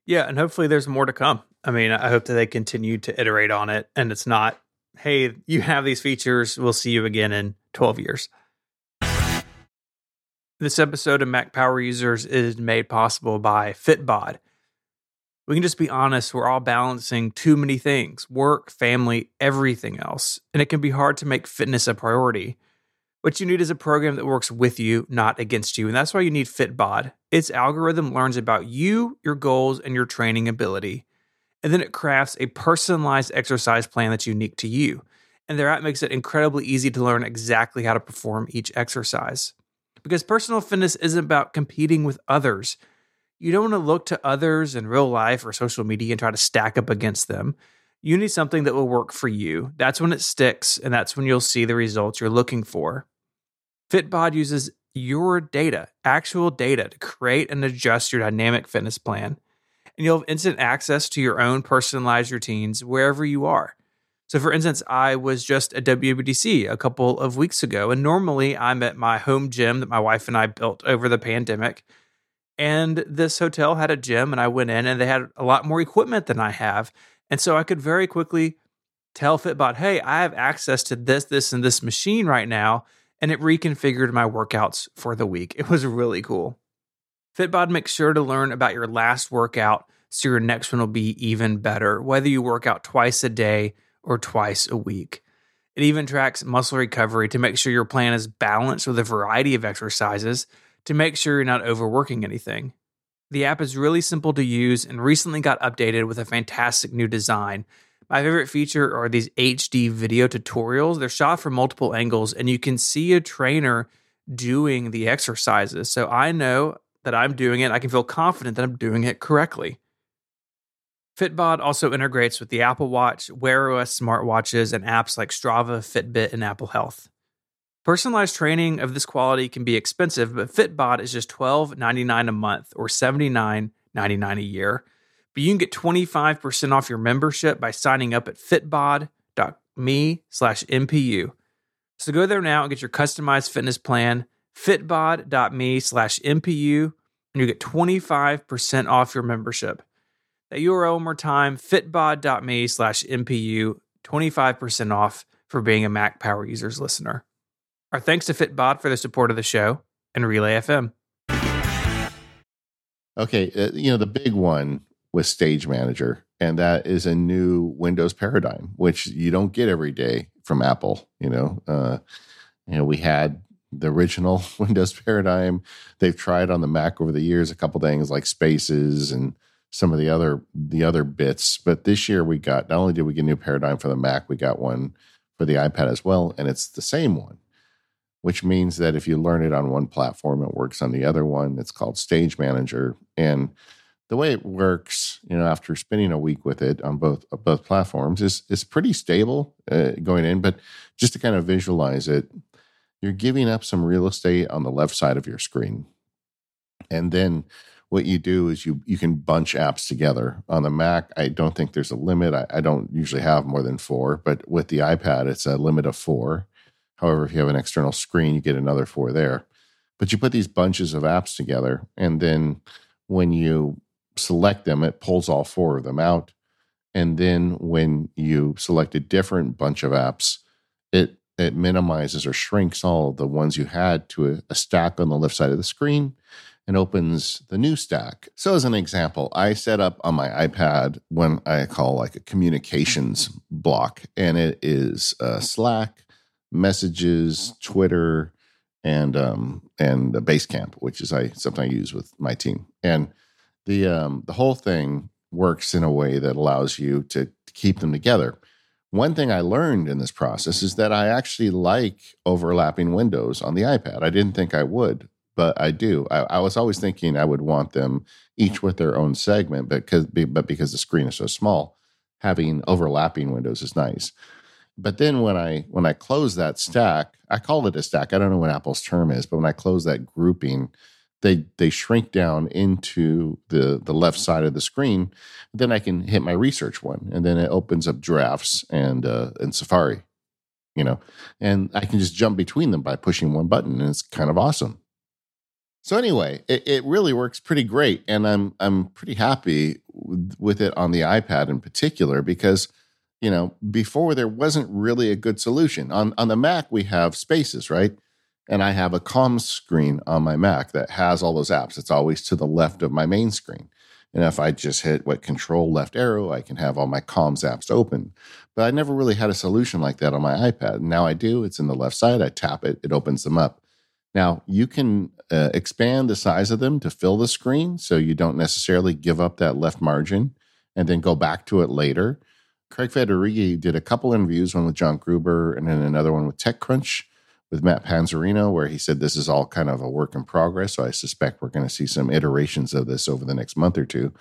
Yeah, and hopefully there's more to come. I mean, I hope that they continue to iterate on it and it's not, hey, you have these features, we'll see you again in 12 years. This episode of Mac Power Users is made possible by Fitbod. We can just be honest, we're all balancing too many things work, family, everything else. And it can be hard to make fitness a priority. What you need is a program that works with you, not against you. And that's why you need Fitbod. Its algorithm learns about you, your goals, and your training ability. And then it crafts a personalized exercise plan that's unique to you. And their app makes it incredibly easy to learn exactly how to perform each exercise. Because personal fitness isn't about competing with others. You don't want to look to others in real life or social media and try to stack up against them. You need something that will work for you. That's when it sticks, and that's when you'll see the results you're looking for. Fitbod uses your data, actual data, to create and adjust your dynamic fitness plan. And you'll have instant access to your own personalized routines wherever you are. So, for instance, I was just at WWDC a couple of weeks ago, and normally I'm at my home gym that my wife and I built over the pandemic. And this hotel had a gym, and I went in, and they had a lot more equipment than I have. And so I could very quickly tell Fitbod, hey, I have access to this, this, and this machine right now. And it reconfigured my workouts for the week. It was really cool. Fitbod makes sure to learn about your last workout so your next one will be even better, whether you work out twice a day or twice a week. It even tracks muscle recovery to make sure your plan is balanced with a variety of exercises to make sure you're not overworking anything. The app is really simple to use and recently got updated with a fantastic new design. My favorite feature are these HD video tutorials. They're shot from multiple angles and you can see a trainer doing the exercises. So I know that I'm doing it. I can feel confident that I'm doing it correctly. Fitbod also integrates with the Apple Watch, Wear OS smartwatches, and apps like Strava, Fitbit, and Apple Health. Personalized training of this quality can be expensive, but Fitbod is just $12.99 a month or $79.99 a year. But you can get 25% off your membership by signing up at fitbod.me slash MPU. So go there now and get your customized fitness plan, fitbod.me slash MPU, and you get 25% off your membership. That URL one more time, fitbod.me slash MPU, 25% off for being a Mac Power Users listener. Our thanks to Fitbod for the support of the show and Relay FM. Okay, uh, you know the big one was Stage Manager, and that is a new Windows paradigm, which you don't get every day from Apple. You know, uh, you know we had the original <laughs> Windows paradigm. They've tried on the Mac over the years a couple things like Spaces and some of the other the other bits. But this year we got not only did we get a new paradigm for the Mac, we got one for the iPad as well, and it's the same one. Which means that if you learn it on one platform, it works on the other one. It's called Stage Manager, and the way it works, you know, after spending a week with it on both both platforms, is is pretty stable uh, going in. But just to kind of visualize it, you're giving up some real estate on the left side of your screen. And then what you do is you you can bunch apps together. On the Mac, I don't think there's a limit. I, I don't usually have more than four, but with the iPad, it's a limit of four. However, if you have an external screen, you get another four there. But you put these bunches of apps together, and then when you select them, it pulls all four of them out. And then when you select a different bunch of apps, it it minimizes or shrinks all the ones you had to a, a, stack on the left side of the screen and opens the new stack. So, as an example, I set up on my iPad when I call like a communications block, and it is uh, Slack, messages, Twitter, and um, and Basecamp, which is I something I use with my team. And the um, the whole thing works in a way that allows you to, to keep them together one thing I learned in this process is that I actually like overlapping windows on the iPad. I didn't think I would, but I do. I, I was always thinking I would want them each with their own segment, but because but because the screen is so small, having overlapping windows is nice. But then when I when I close that stack, I call it a stack. I don't know what Apple's term is, but when I close that grouping, they they shrink down into the the left side of the screen then i can hit my research one and then it opens up drafts and uh and safari you know and i can just jump between them by pushing one button and it's kind of awesome. So anyway it, it really works pretty great and i'm i'm pretty happy with it on the ipad in particular because you know before there wasn't really a good solution. On on the mac we have spaces right and I have a comms screen on my Mac that has all those apps. It's always to the left of my main screen. And if I just hit what control left arrow, I can have all my comms apps open. But I never really had a solution like that on my iPad. Now I do. It's in the left side. I tap it, it opens them up. Now you can uh, expand the size of them to fill the screen so you don't necessarily give up that left margin and then go back to it later. Craig Federighi did a couple interviews, one with John Gruber and then another one with TechCrunch with Matt Panzarino, where he said this is all kind of a work in progress. So I suspect we're going to see some iterations of this over the next month or two.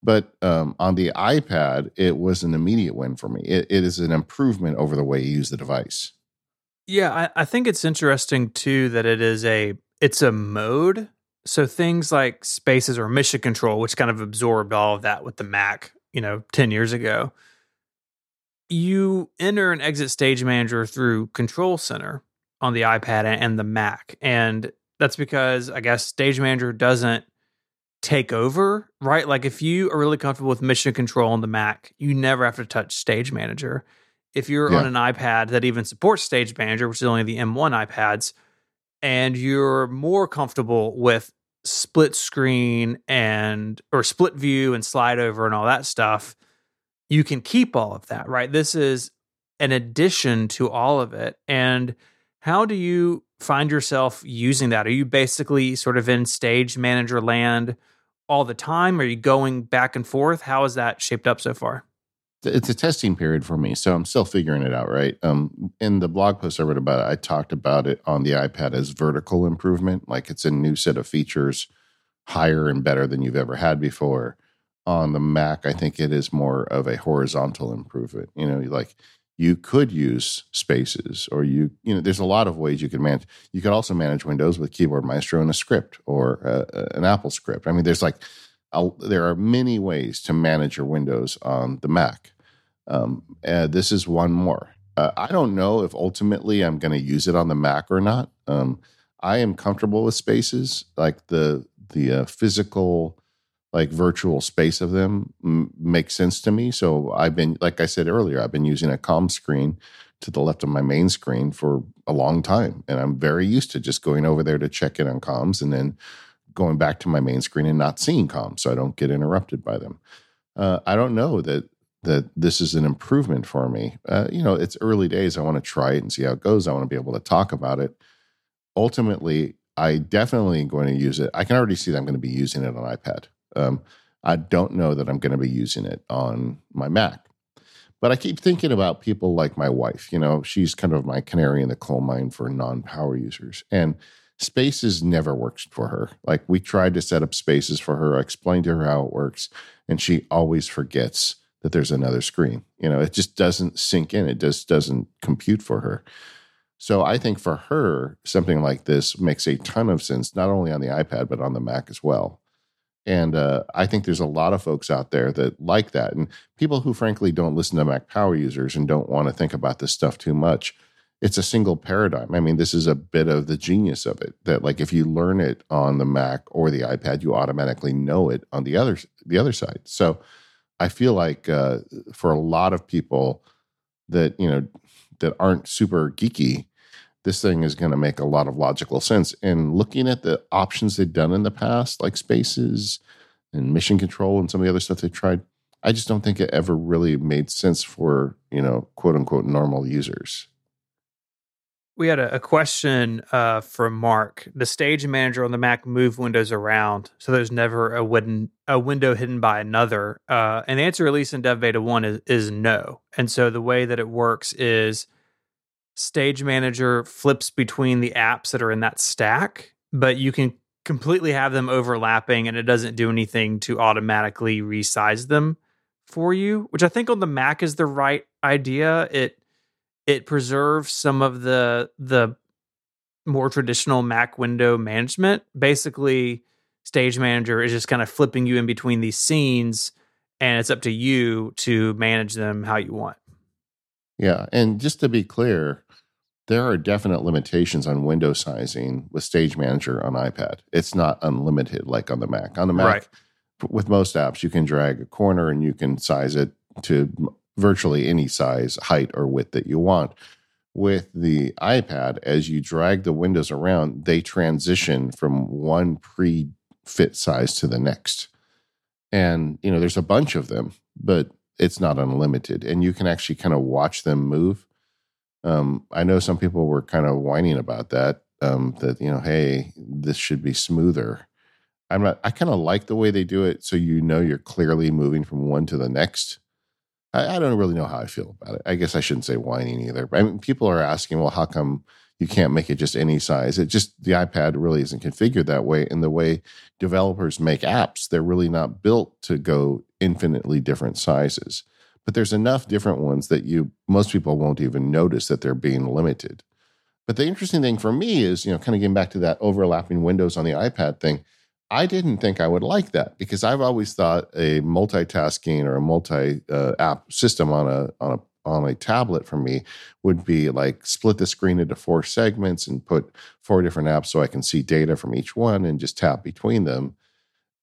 But um, on the iPad, it was an immediate win for me. It, it is an improvement over the way you use the device. Yeah, I, I think it's interesting too that it is a it's a mode. So things like Spaces or Mission Control, which kind of absorbed all of that with the Mac, you know, ten years ago. You enter and exit Stage Manager through Control Center, on the iPad and the Mac. And that's because I guess Stage Manager doesn't take over, right? Like if you are really comfortable with mission control on the Mac, you never have to touch Stage Manager. If you're yeah. on an iPad that even supports Stage Manager, which is only the M1 iPads, and you're more comfortable with split screen and or split view and slide over and all that stuff, you can keep all of that, right? This is an addition to all of it. And how do you find yourself using that? Are you basically sort of in stage manager land all the time? Are you going back and forth? How is that shaped up so far? It's a testing period for me, so I'm still figuring it out. Right. Um, in the blog post I wrote about it, I talked about it on the iPad as vertical improvement, like it's a new set of features, higher and better than you've ever had before. On the Mac, I think it is more of a horizontal improvement. You know, like you could use spaces or you you know there's a lot of ways you can manage. You could also manage windows with keyboard maestro and a script or a, an apple script. I mean there's like a, there are many ways to manage your windows on the mac. Um, this is one more. Uh, i don't know if ultimately i'm going to use it on the mac or not. Um, i am comfortable with spaces like the the uh, physical like virtual space of them m- makes sense to me. So I've been, like I said earlier, I've been using a calm screen to the left of my main screen for a long time. And I'm very used to just going over there to check in on comms and then going back to my main screen and not seeing comms so I don't get interrupted by them. Uh, I don't know that that this is an improvement for me. Uh, you know, it's early days. I want to try it and see how it goes. I want to be able to talk about it. Ultimately, I definitely am going to use it. I can already see that I'm going to be using it on iPad. Um, I don't know that I'm going to be using it on my Mac. But I keep thinking about people like my wife. You know, she's kind of my canary in the coal mine for non power users. And spaces never works for her. Like we tried to set up spaces for her. I explained to her how it works, and she always forgets that there's another screen. You know, it just doesn't sink in. It just doesn't compute for her. So I think for her, something like this makes a ton of sense, not only on the iPad, but on the Mac as well. And uh, I think there's a lot of folks out there that like that. And people who, frankly, don't listen to Mac power users and don't want to think about this stuff too much. It's a single paradigm. I mean, this is a bit of the genius of it that, like, if you learn it on the Mac or the iPad, you automatically know it on the other the other side. So, I feel like uh, for a lot of people that you know that aren't super geeky, this thing is going to make a lot of logical sense. And looking at the options they've done in the past, like spaces and mission control and some of the other stuff they've tried, I just don't think it ever really made sense for, you know, quote unquote normal users. We had a, a question uh, from Mark. The stage manager on the Mac move windows around, so there's never a, wooden, a window hidden by another. Uh, and the answer, at least in Dev Beta 1, is, is no. And so the way that it works is Stage Manager flips between the apps that are in that stack, but you can completely have them overlapping and it doesn't do anything to automatically resize them for you, which I think on the Mac is the right idea. It it preserves some of the the more traditional Mac window management. Basically, Stage Manager is just kind of flipping you in between these scenes and it's up to you to manage them how you want. Yeah, and just to be clear, there are definite limitations on window sizing with Stage Manager on iPad. It's not unlimited like on the Mac. On the Mac, right. with most apps, you can drag a corner and you can size it to virtually any size, height, or width that you want. With the iPad, as you drag the windows around, they transition from one pre fit size to the next. And, you know, there's a bunch of them, but it's not unlimited. And you can actually kind of watch them move um, I know some people were kind of whining about that. Um, that you know, hey, this should be smoother. I'm not. I kind of like the way they do it, so you know you're clearly moving from one to the next. I, I, don't really know how I feel about it. I guess I shouldn't say whining either. I mean, people are asking, well, how come you can't make it just any size? It just the iPad really isn't configured that way. And the way developers make apps, they're really not built to go infinitely different sizes but there's enough different ones that you most people won't even notice that they're being limited. But the interesting thing for me is, you know, kind of getting back to that overlapping windows on the iPad thing. I didn't think I would like that because I've always thought a multitasking or a multi uh, app system on a on a on a tablet for me would be like split the screen into four segments and put four different apps so I can see data from each one and just tap between them.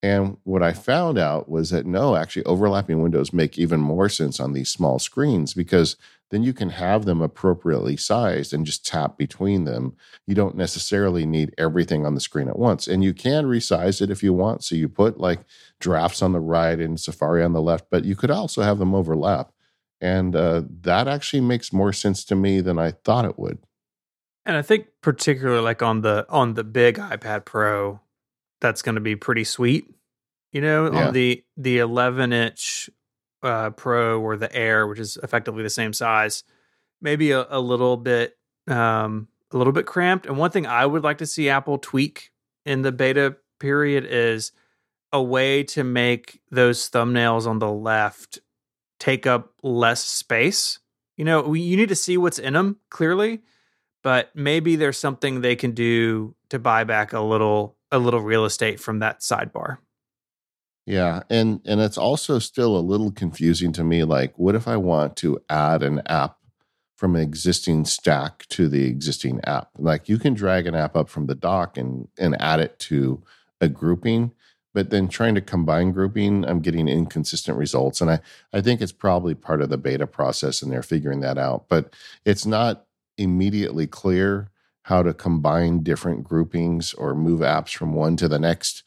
And what I found out was that no, actually, overlapping windows make even more sense on these small screens because then you can have them appropriately sized and just tap between them. You don't necessarily need everything on the screen at once. And you can resize it if you want. So you put like drafts on the right and Safari on the left, but you could also have them overlap. And uh, that actually makes more sense to me than I thought it would. And I think particularly like on the on the big iPad Pro, that's going to be pretty sweet you know, yeah. on the the 11 inch uh, Pro or the Air, which is effectively the same size, maybe a, a little bit um, a little bit cramped. And one thing I would like to see Apple tweak in the beta period is a way to make those thumbnails on the left take up less space. You know, we, you need to see what's in them clearly, but maybe there's something they can do to buy back a little a little real estate from that sidebar. Yeah, and and it's also still a little confusing to me like what if I want to add an app from an existing stack to the existing app? Like you can drag an app up from the dock and and add it to a grouping, but then trying to combine grouping, I'm getting inconsistent results. And I, I think it's probably part of the beta process and they're figuring that out. But it's not immediately clear how to combine different groupings or move apps from one to the next.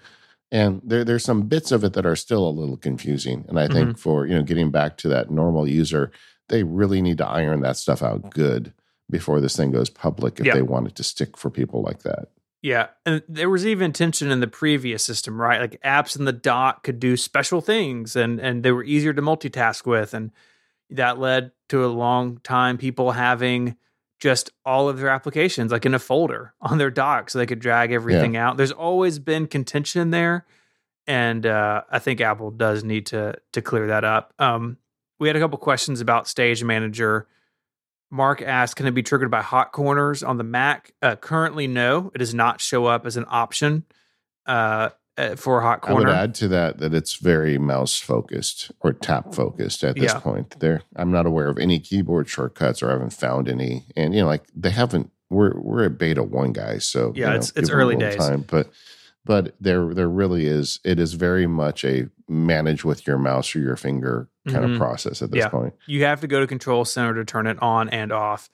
And there, there's some bits of it that are still a little confusing. And I think mm-hmm. for, you know, getting back to that normal user, they really need to iron that stuff out good before this thing goes public if yep. they want it to stick for people like that. Yeah, and there was even tension in the previous system, right? Like apps in the dock could do special things, and and they were easier to multitask with, and that led to a long time people having just all of their applications like in a folder <laughs> on their dock, so they could drag everything yeah. out. There's always been contention there, and uh, I think Apple does need to to clear that up. Um, we had a couple questions about Stage Manager Mark asked, "Can it be triggered by hot corners on the Mac?" Uh, currently, no. It does not show up as an option uh, uh for hot corner. I would add to that that it's very mouse focused or tap focused at this yeah. point. There, I'm not aware of any keyboard shortcuts, or I haven't found any. And you know, like they haven't. We're we're at beta one, guys. So yeah, you know, it's it's early days. Time, but but there there really is. It is very much a manage with your mouse or your finger kind mm-hmm. of process at this yeah. point. You have to go to Control Center to turn it on and off.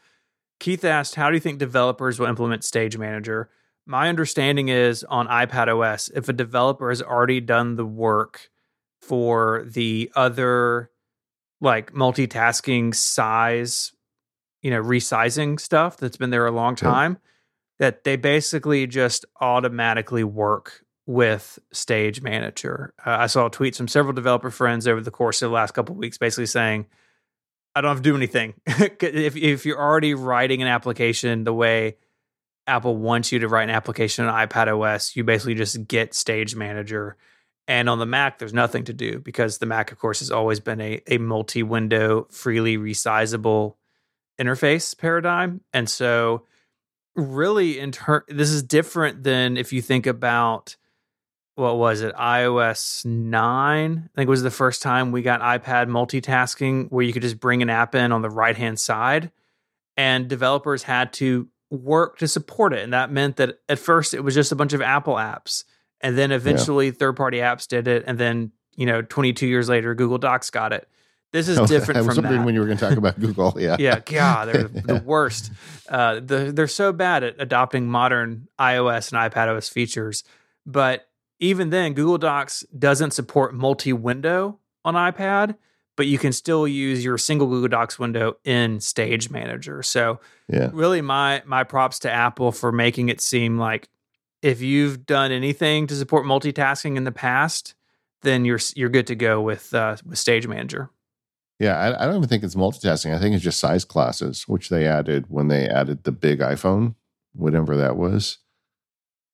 Keith asked, How do you think developers will implement Stage Manager? My understanding is on iPad OS, if a developer has already done the work for the other like multitasking size, you know, resizing stuff that's been there a long time, yeah. that they basically just automatically work with Stage Manager. Uh, I saw tweets from several developer friends over the course of the last couple weeks, basically saying, "I don't have to do anything. <laughs> if if you're already writing an application the way Apple wants you to write an application on iPad OS, you basically just get Stage Manager." And on the Mac, there's nothing to do because the Mac, of course, has always been a, a multi window, freely resizable interface paradigm. And so, really, in ter- this is different than if you think about what was it ios 9 i think was the first time we got ipad multitasking where you could just bring an app in on the right hand side and developers had to work to support it and that meant that at first it was just a bunch of apple apps and then eventually yeah. third party apps did it and then you know 22 years later google docs got it this is <laughs> different I was from wondering that. when you were going to talk about Google. <laughs> Yeah, yeah, God, they're <laughs> the worst. Uh, the, they're so bad at adopting modern iOS and iPadOS features, but even then, Google Docs doesn't support multi window on iPad, but you can still use your single Google Docs window in Stage Manager. So, yeah. really, my my props to Apple for making it seem like if you've done anything to support multitasking in the past, then you're you're good to go with uh, with Stage Manager. Yeah, I, I don't even think it's multitasking. I think it's just size classes, which they added when they added the big iPhone, whatever that was.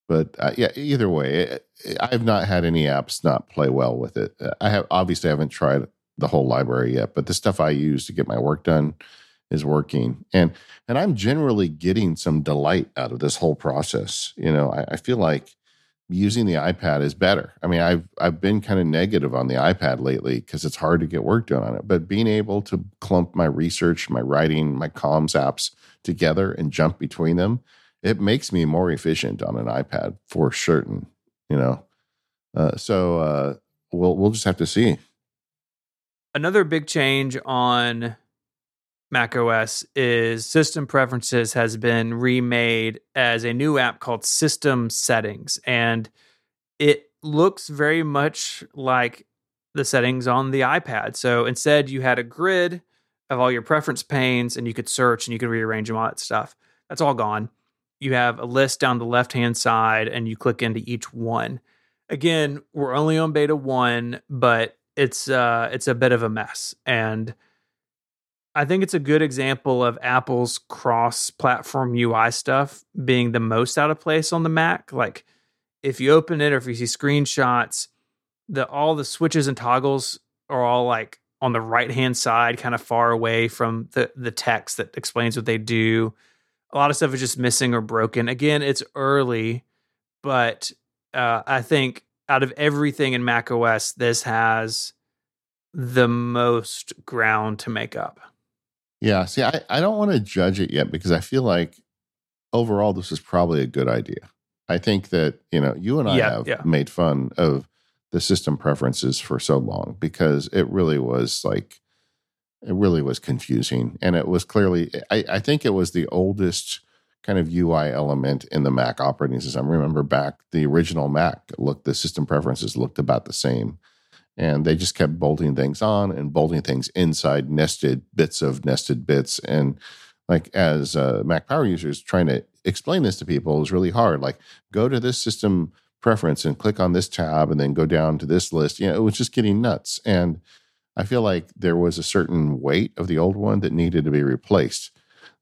But uh, yeah, either way, I've not had any apps not play well with it. I have obviously I haven't tried the whole library yet, but the stuff I use to get my work done is working, and and I'm generally getting some delight out of this whole process. You know, I, I feel like using the iPad is better. I mean, I've I've been kind of negative on the iPad lately because it's hard to get work done on it. But being able to clump my research, my writing, my comms apps together and jump between them it makes me more efficient on an iPad for certain, you know. Uh, so uh, we'll we'll just have to see. Another big change on Mac OS is System Preferences has been remade as a new app called System Settings, and it looks very much like the settings on the iPad. So instead, you had a grid of all your preference panes, and you could search and you could rearrange them all that stuff. That's all gone you have a list down the left hand side and you click into each one. Again, we're only on beta 1, but it's uh it's a bit of a mess and I think it's a good example of Apple's cross-platform UI stuff being the most out of place on the Mac. Like if you open it or if you see screenshots, the all the switches and toggles are all like on the right-hand side kind of far away from the the text that explains what they do a lot of stuff is just missing or broken. Again, it's early, but uh, I think out of everything in Mac OS, this has the most ground to make up. Yeah. See, I, I don't want to judge it yet because I feel like overall this is probably a good idea. I think that, you know, you and I yeah, have yeah. made fun of the system preferences for so long because it really was like it really was confusing and it was clearly I, I think it was the oldest kind of UI element in the Mac operating system. Remember back the original Mac looked the system preferences looked about the same. And they just kept bolting things on and bolting things inside nested bits of nested bits. And like as uh, Mac Power users trying to explain this to people is really hard. Like go to this system preference and click on this tab and then go down to this list. You know, it was just getting nuts. And I feel like there was a certain weight of the old one that needed to be replaced.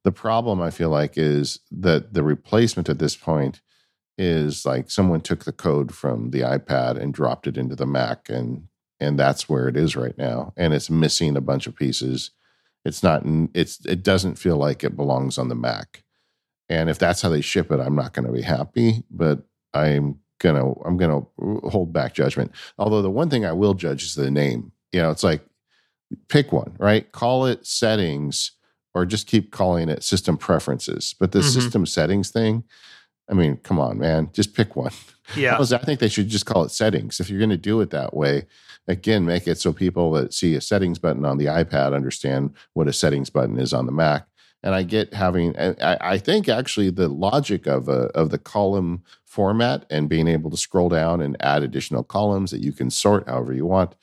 The problem I feel like is that the replacement at this point is like someone took the code from the iPad and dropped it into the Mac and and that's where it is right now and it's missing a bunch of pieces. It's not it's it doesn't feel like it belongs on the Mac. And if that's how they ship it, I'm not going to be happy, but I'm gonna I'm gonna hold back judgment. Although the one thing I will judge is the name. You know, it's like pick one, right? Call it settings or just keep calling it system preferences. But the mm-hmm. system settings thing, I mean, come on, man, just pick one. <laughs> Yeah. I think they should just call it settings. If you're going to do it that way, again, make it so people that see a settings button on the iPad understand what a settings button is on the Mac. And I get having, I, I think actually the logic of a, of the column format and being able to scroll down and add additional columns that you can sort however you want.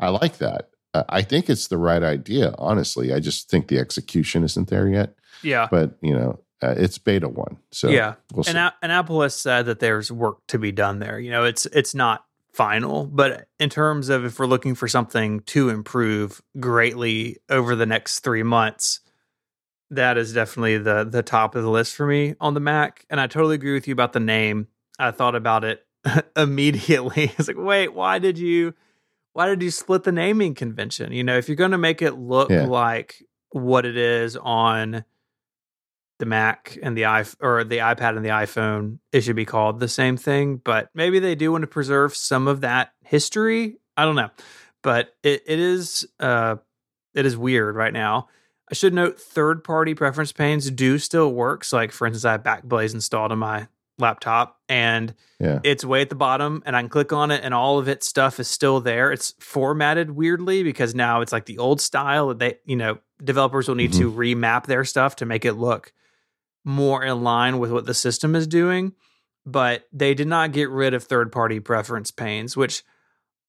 I like that. Uh, I think it's the right idea, honestly. I just think the execution isn't there yet. Yeah. But, you know, uh, it's beta one. So yeah. We'll and, a- and Apple has said that there's work to be done there. You know, it's it's not final, but in terms of if we're looking for something to improve greatly over the next three months, that is definitely the the top of the list for me on the Mac. And I totally agree with you about the name. I thought about it <laughs> immediately. <laughs> I was like, wait, why did you why did you split the naming convention? You know, if you're gonna make it look yeah. like what it is on the Mac and the i or the iPad and the iPhone, it should be called the same thing. But maybe they do want to preserve some of that history. I don't know. But it, it is uh it is weird right now. I should note third party preference panes do still work. So like for instance, I have Backblaze installed on my laptop and yeah. it's way at the bottom and I can click on it and all of its stuff is still there. It's formatted weirdly because now it's like the old style. They, you know, developers will need mm-hmm. to remap their stuff to make it look more in line with what the system is doing. But they did not get rid of third party preference panes, which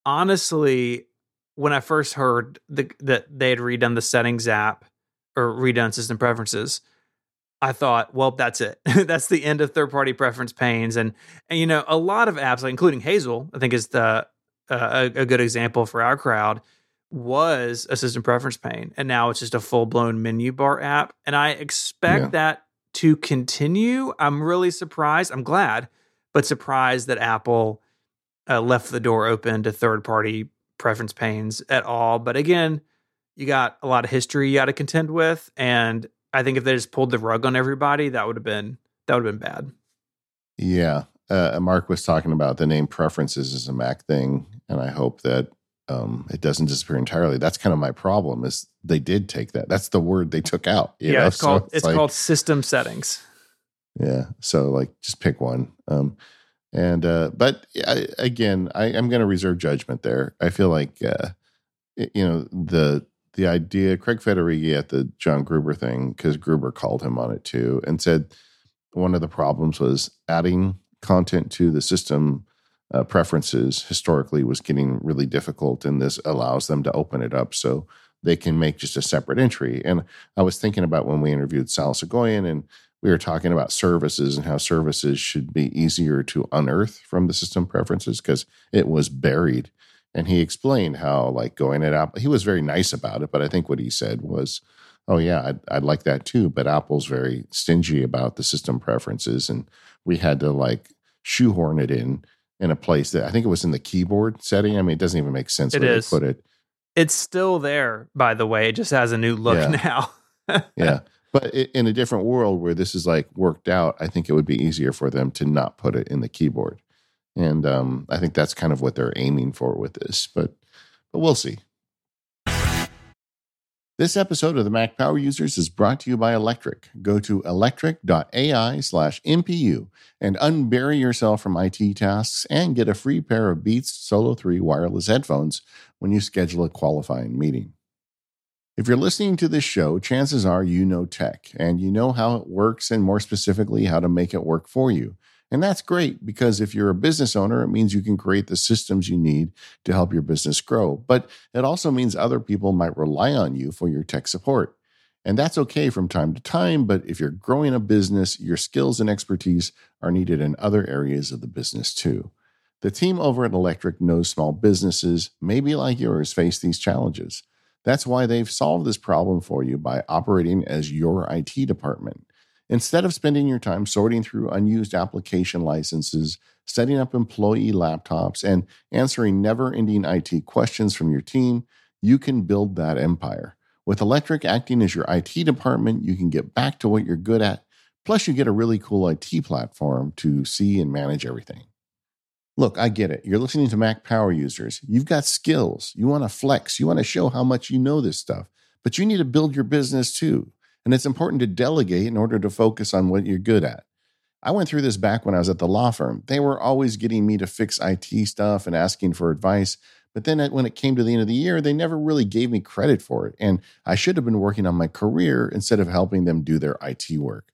honestly, when I first heard the, that they had redone the settings app, or redone system preferences, I thought, well, that's it. <laughs> that's the end of third party preference panes. And, and, you know, a lot of apps, like including Hazel, I think is the uh, a, a, good example for our crowd, was a system preference pane. And now it's just a full blown menu bar app. And I expect yeah. that to continue. I'm really surprised. I'm glad, but surprised that Apple uh, left the door open to third party preference panes at all. But again, you got a lot of history you got to contend with, and I think if they just pulled the rug on everybody, that would have been that would have been bad. Yeah, uh, Mark was talking about the name preferences is a Mac thing, and I hope that um, it doesn't disappear entirely. That's kind of my problem. Is they did take that. That's the word they took out. yeah, know? it's <laughs> called so it's, it's like, called system settings. Yeah, so like just pick one. Um, and uh, but I, again, I, am going to reserve judgment there. I feel like uh, you know the the idea, Craig Federighi at the John Gruber thing, because Gruber called him on it too, and said one of the problems was adding content to the system uh, preferences historically was getting really difficult, and this allows them to open it up so they can make just a separate entry. And I was thinking about when we interviewed Sal Soghoian, and we were talking about services and how services should be easier to unearth from the system preferences because it was buried and he explained how like going at Apple, he was very nice about it, but I think what he said was, "Oh yeah, I'd, I'd like that too." But Apple's very stingy about the system preferences, and we had to like shoehorn it in in a place that I think it was in the keyboard setting. I mean, it doesn't even make sense it where is. they put it. It's still there, by the way. It just has a new look yeah. <laughs> now. yeah. But in a different world where this is like worked out, I think it would be easier for them to not put it in the keyboard and um, I think that's kind of what they're aiming for with this. But but we'll see. This episode of the Mac Power Users is brought to you by Electric. Go to electric.ai slash MPU and unbury yourself from IT tasks and get a free pair of Beats Solo 3 wireless headphones when you schedule a qualifying meeting. If you're listening to this show, chances are you know tech and you know how it works and more specifically, how to make it work for you. And that's great because if you're a business owner, it means you can create the systems you need to help your business grow. But it also means other people might rely on you for your tech support. And that's okay from time to time. But if you're growing a business, your skills and expertise are needed in other areas of the business too. The team over at Electric knows small businesses, maybe like yours, face these challenges. That's why they've solved this problem for you by operating as your IT department. Instead of spending your time sorting through unused application licenses, setting up employee laptops, and answering never ending IT questions from your team, you can build that empire. With Electric acting as your IT department, you can get back to what you're good at. Plus, you get a really cool IT platform to see and manage everything. Look, I get it. You're listening to Mac Power users. You've got skills. You want to flex. You want to show how much you know this stuff, but you need to build your business too. And it's important to delegate in order to focus on what you're good at. I went through this back when I was at the law firm. They were always getting me to fix IT stuff and asking for advice. But then when it came to the end of the year, they never really gave me credit for it. And I should have been working on my career instead of helping them do their IT work.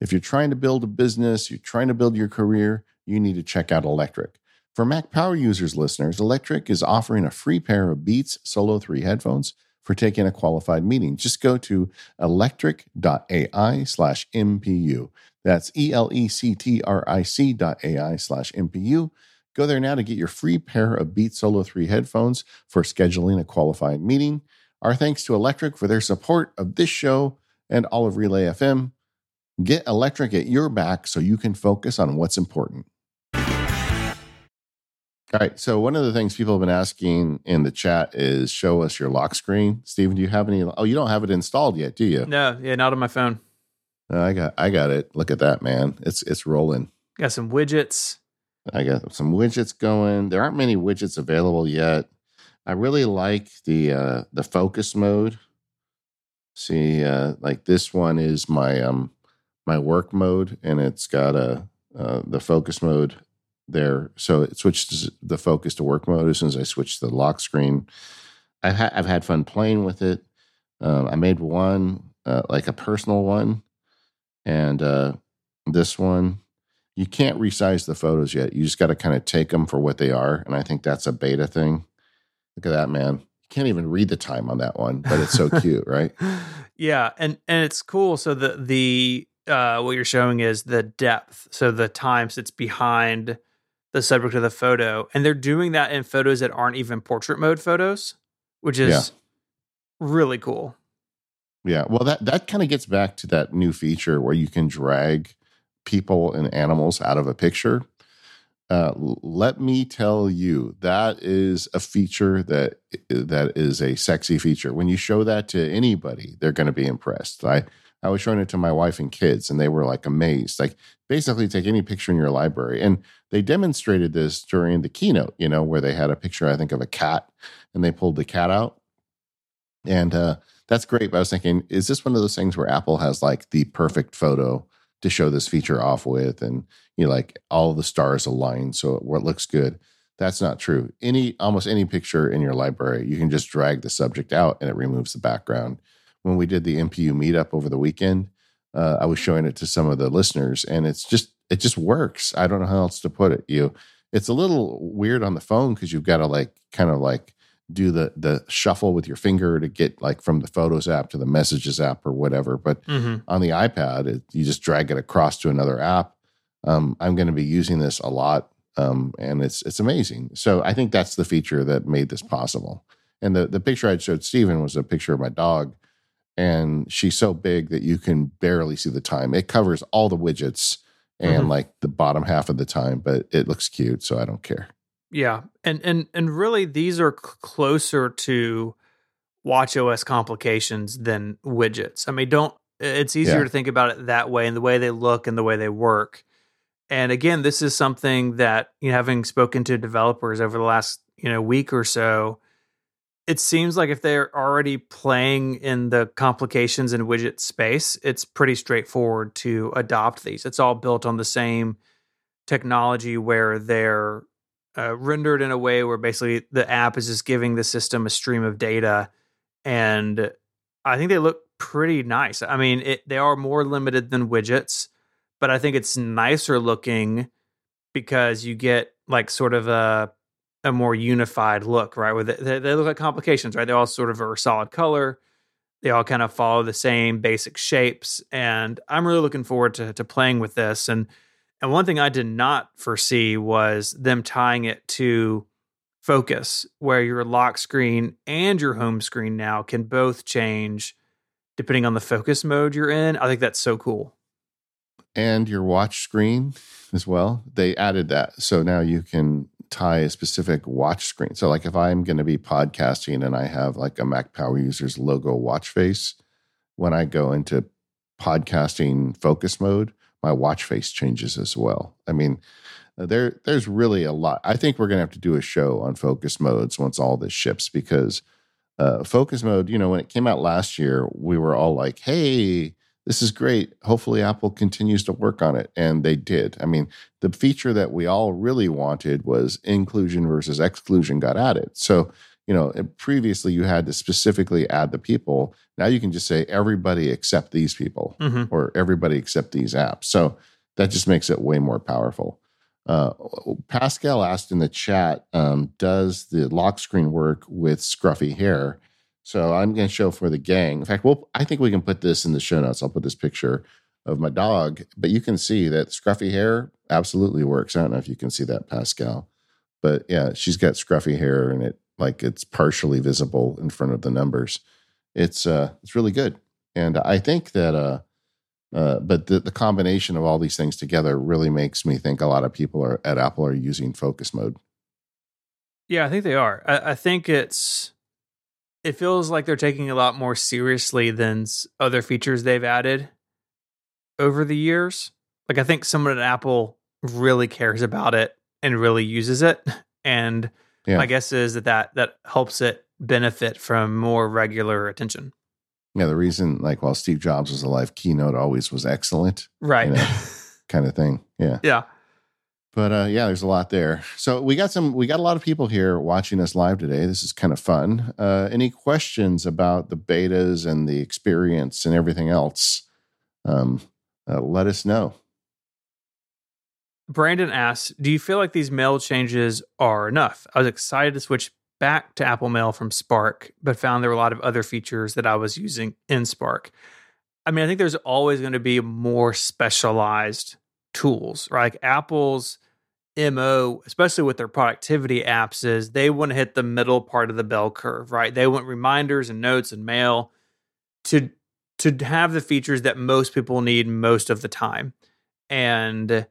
If you're trying to build a business, you're trying to build your career, you need to check out Electric. For Mac Power Users listeners, Electric is offering a free pair of Beats Solo 3 headphones for taking a qualified meeting. Just go to electric.ai slash MPU. That's E L E C T R I C dot AI slash MPU. Go there now to get your free pair of Beat Solo 3 headphones for scheduling a qualified meeting. Our thanks to Electric for their support of this show and all of Relay FM. Get Electric at your back so you can focus on what's important. All right. So one of the things people have been asking in the chat is show us your lock screen. Stephen, do you have any? Oh, you don't have it installed yet, do you? No, yeah, not on my phone. Uh, I got, I got it. Look at that, man. It's it's rolling. Got some widgets. I got some widgets going. There aren't many widgets available yet. I really like the uh, the focus mode. See, uh, like this one is my um my work mode, and it's got a uh, the focus mode there. So it switched the focus to work mode as soon as I switched the lock screen. I've, ha- I've had fun playing with it. Um, I made one, uh, like a personal one. And uh, this one, you can't resize the photos yet. You just got to kind of take them for what they are. And I think that's a beta thing. Look at that, man. You can't even read the time on that one, but it's so <laughs> cute, right? Yeah. And, and it's cool. So the, the, uh, what you're showing is the depth. So the time sits behind the subject of the photo. And they're doing that in photos that aren't even portrait mode photos, which is yeah. really cool. Yeah. Well, that, that kind of gets back to that new feature where you can drag people and animals out of a picture. Uh, let me tell you, that is a feature that that is a sexy feature. When you show that to anybody, they're going to be impressed. I I was showing it to my wife and kids, and they were like amazed. Like basically, take any picture in your library, and they demonstrated this during the keynote. You know, where they had a picture, I think, of a cat, and they pulled the cat out, and uh, that's great. But I was thinking, is this one of those things where Apple has like the perfect photo to show this feature off with, and you know, like all the stars align so what looks good? That's not true. Any almost any picture in your library, you can just drag the subject out, and it removes the background when we did the MPU meetup over the weekend, uh, I was showing it to some of the listeners, and it's just it just works. I don't know how else to put it. You, it's a little weird on the phone because you've got to like kind of like do the the shuffle with your finger to get like from the Photos app to the Messages app or whatever. But mm-hmm. on the iPad, it, you just drag it across to another app. Um, I'm going to be using this a lot, um, and it's it's amazing. So I think that's the feature that made this possible. And the the picture I showed Stephen was a picture of my dog and she's so big that you can barely see the time. It covers all the widgets and mm-hmm. like the bottom half of the time, but it looks cute, so I don't care. Yeah, and and and really, these are c- closer to Watch OS complications than widgets. I mean, don't. It's easier yeah. to think about it that way, and the way they look and the way they work. And again, this is something that you know, having spoken to developers over the last you know week or so, it seems like if they're already playing in the complications and widget space, it's pretty straightforward to adopt these. It's all built on the same technology where they're uh, rendered in a way where basically the app is just giving the system a stream of data. And I think they look pretty nice. I mean, it, they are more limited than widgets, but I think it's nicer looking because you get like sort of a a more unified look, right? Where they, they look like complications, right? They all sort of are solid color. They all kind of follow the same basic shapes, and I'm really looking forward to to playing with this. And and one thing I did not foresee was them tying it to focus, where your lock screen and your home screen now can both change depending on the focus mode you're in. I think that's so cool. And your watch screen as well. They added that. So now you can tie a specific watch screen. So, like if I'm going to be podcasting and I have like a Mac Power Users logo watch face, when I go into podcasting focus mode, my watch face changes as well. I mean, there there's really a lot. I think we're going to have to do a show on focus modes once all this ships because uh, focus mode, you know, when it came out last year, we were all like, "Hey, this is great. Hopefully, Apple continues to work on it. And they did. I mean, the feature that we all really wanted was inclusion versus exclusion got added. So, you know, previously you had to specifically add the people. Now you can just say everybody except these people mm-hmm. or everybody except these apps. So that just makes it way more powerful. Uh, Pascal asked in the chat, um, does the lock screen work with scruffy hair? So I'm going to show for the gang. In fact, well, I think we can put this in the show notes. I'll put this picture of my dog, but you can see that scruffy hair absolutely works. I don't know if you can see that, Pascal, but yeah, she's got scruffy hair and it like it's partially visible in front of the numbers. It's uh, it's really good, and I think that uh, uh, but the, the combination of all these things together really makes me think a lot of people are at Apple are using focus mode. Yeah, I think they are. I, I think it's it feels like they're taking a lot more seriously than other features they've added over the years. Like I think someone at Apple really cares about it and really uses it, <laughs> and yeah. my guess is that, that that helps it benefit from more regular attention. Yeah, the reason, like, while Steve Jobs was alive, Keynote always was excellent, right? You know, <laughs> kind of thing. Yeah, yeah. But uh, yeah, there's a lot there. So we got some, we got a lot of people here watching us live today. This is kind of fun. Uh, any questions about the betas and the experience and everything else? Um, uh, let us know. Brandon asks, "Do you feel like these mail changes are enough? I was excited to switch back to Apple Mail from Spark, but found there were a lot of other features that I was using in Spark. I mean, I think there's always going to be more specialized tools, right? Like Apple's MO, especially with their productivity apps, is they want to hit the middle part of the bell curve, right? They want reminders and notes and mail to to have the features that most people need most of the time. And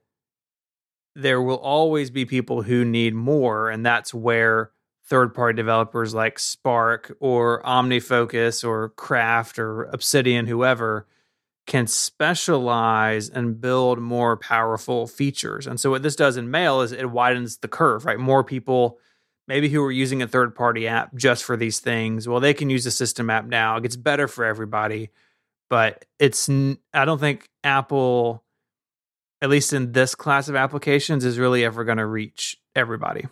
there will always be people who need more, and that's where third party developers like Spark or OmniFocus or Craft or Obsidian, whoever, can specialize and build more powerful features. And so what this does in mail is it widens the curve, right? More people maybe who are using a third party app just for these things, well they can use the system app now. It gets better for everybody, but it's I don't think Apple at least in this class of applications is really ever going to reach everybody.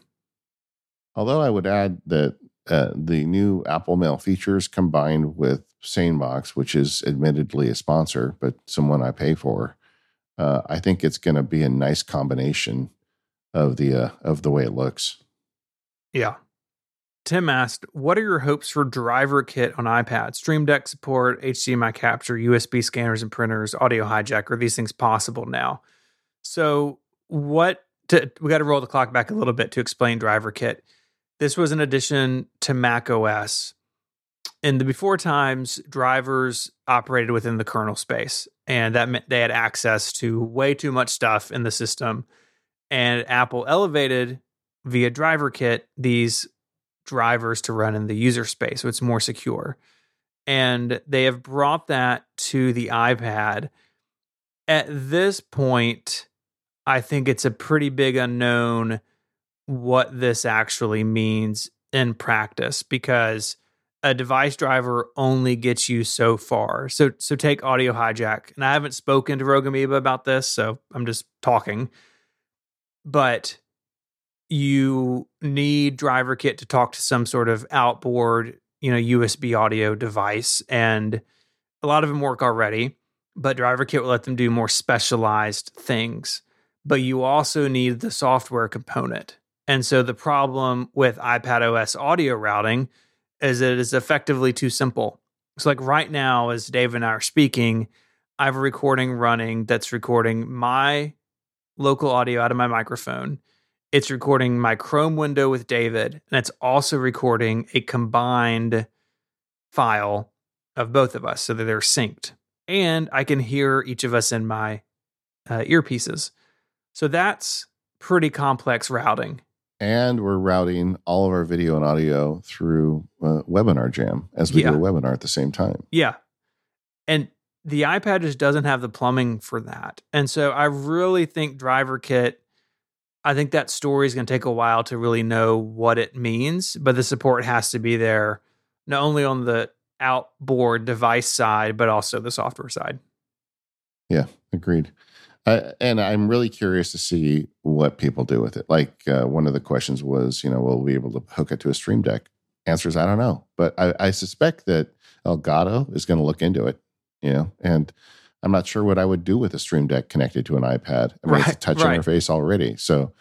Although I would add that uh, the new Apple Mail features combined with SaneBox, which is admittedly a sponsor, but someone I pay for, uh, I think it's going to be a nice combination of the uh, of the way it looks. Yeah. Tim asked, "What are your hopes for Driver Kit on iPad? Stream Deck support, HDMI capture, USB scanners and printers, audio hijack. Are these things possible now?" So, what? To, we got to roll the clock back a little bit to explain Driver Kit. This was an addition to Mac OS in the before times, drivers operated within the kernel space, and that meant they had access to way too much stuff in the system. And Apple elevated via driver kit these drivers to run in the user space, so it's more secure. And they have brought that to the iPad. At this point, I think it's a pretty big unknown what this actually means in practice because a device driver only gets you so far. So so take audio hijack. And I haven't spoken to Rogue Amoeba about this, so I'm just talking. But you need driver kit to talk to some sort of outboard, you know, USB audio device and a lot of them work already, but driver kit will let them do more specialized things. But you also need the software component. And so the problem with iPad OS audio routing is that it is effectively too simple. So, like right now, as Dave and I are speaking, I have a recording running that's recording my local audio out of my microphone. It's recording my Chrome window with David, and it's also recording a combined file of both of us so that they're synced. And I can hear each of us in my uh, earpieces. So that's pretty complex routing and we're routing all of our video and audio through uh, Webinar Jam as we yeah. do a webinar at the same time. Yeah. And the iPad just doesn't have the plumbing for that. And so I really think Driver Kit, I think that story is going to take a while to really know what it means, but the support has to be there, not only on the outboard device side, but also the software side. Yeah, agreed. Uh, and I'm really curious to see what people do with it. Like uh, one of the questions was, you know, will we be able to hook it to a Stream Deck? Answers, I don't know, but I, I suspect that Elgato is going to look into it. You know, and I'm not sure what I would do with a Stream Deck connected to an iPad. I mean, right, it's a touch right. interface already, so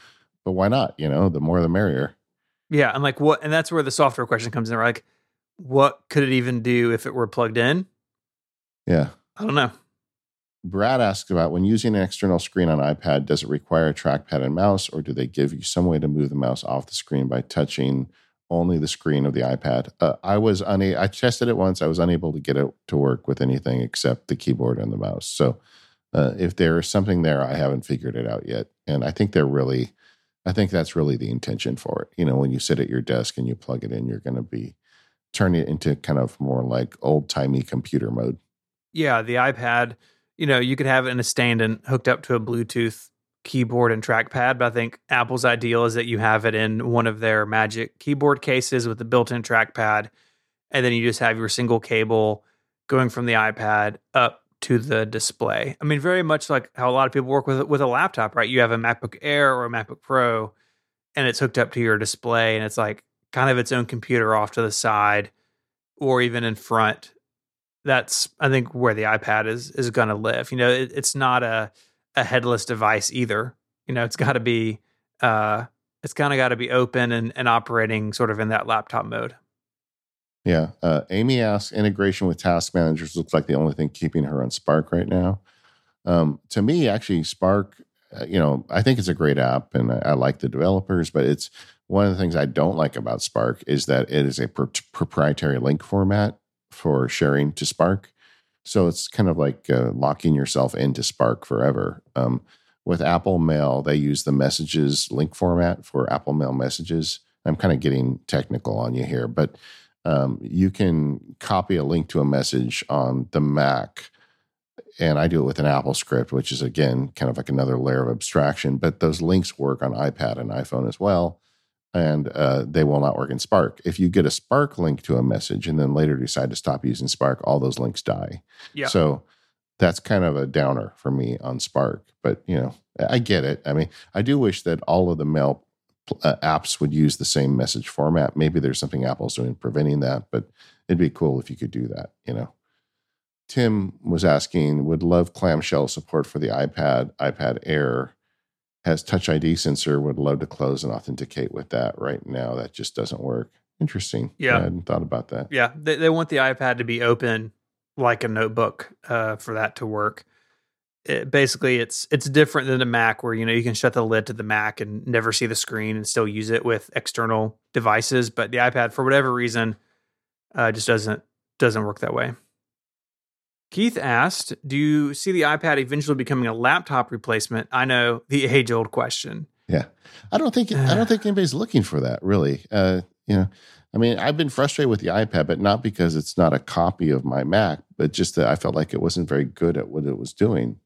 but why not? You know, the more the merrier. Yeah, and like what, and that's where the software question comes in. Like, what could it even do if it were plugged in? Yeah, I don't know. Brad asked about when using an external screen on iPad, does it require a trackpad and mouse, or do they give you some way to move the mouse off the screen by touching only the screen of the iPad? Uh, I was unable. I tested it once. I was unable to get it to work with anything except the keyboard and the mouse. So, uh, if there is something there, I haven't figured it out yet. And I think they're really, I think that's really the intention for it. You know, when you sit at your desk and you plug it in, you're going to be turning it into kind of more like old timey computer mode. Yeah, the iPad you know, you could have it in a stand and hooked up to a Bluetooth keyboard and trackpad, but I think Apple's ideal is that you have it in one of their magic keyboard cases with the built-in trackpad, and then you just have your single cable going from the iPad up to the display. I mean, very much like how a lot of people work with with a laptop, right? You have a MacBook Air or a MacBook Pro, and it's hooked up to your display, and it's like kind of its own computer off to the side, or even in front that's I think where the iPad is is going to live. You know, it, it's not a a headless device either. You know, it's got to be uh, it's kind of got to be open and, and operating sort of in that laptop mode. Yeah. Uh, Amy asks, integration with task managers looks like the only thing keeping her on Spark right now. Um, to me, actually, Spark, uh, you know, I think it's a great app and I, I, like the developers, but it's one of the things I don't like about Spark is that it is a proprietary link format for sharing to Spark. So it's kind of like uh, locking yourself into Spark forever. Um, with Apple Mail, they use the messages link format for Apple Mail messages. I'm kind of getting technical on you here, but um, you can copy a link to a message on the Mac. And I do it with an Apple script, which is again kind of like another layer of abstraction. But those links work on iPad and iPhone as well and uh, they will not work in Spark. If you get a Spark link to a message and then later decide to stop using Spark, all those links die. Yeah. So that's kind of a downer for me on Spark. But you know, I get it. I mean, I do wish that all of the mail uh, apps would use the same message format. Maybe there's something Apple's doing preventing that, but it'd be cool if you could do that. You know. Tim was asking, would love clamshell support for the iPad, iPad Air has Touch ID sensor. Would love to close and authenticate with that. Right now, that just doesn't work. Interesting. Yeah, I hadn't thought about that. Yeah, they, they want the iPad to be open like a notebook uh, for that to work. It, basically, it's it's different than a Mac, where you know you can shut the lid to the Mac and never see the screen and still use it with external devices. But the iPad, for whatever reason, uh, just doesn't doesn't work that way. Keith asked, Do you see the iPad eventually becoming a laptop replacement? I know the <laughs> age old question. Yeah. I don't think I don't think anybody's looking for that really. Uh, you know, I mean, I've been frustrated with the iPad, but not because it's not a copy of my Mac, but just that I felt like it wasn't very good at what it was doing.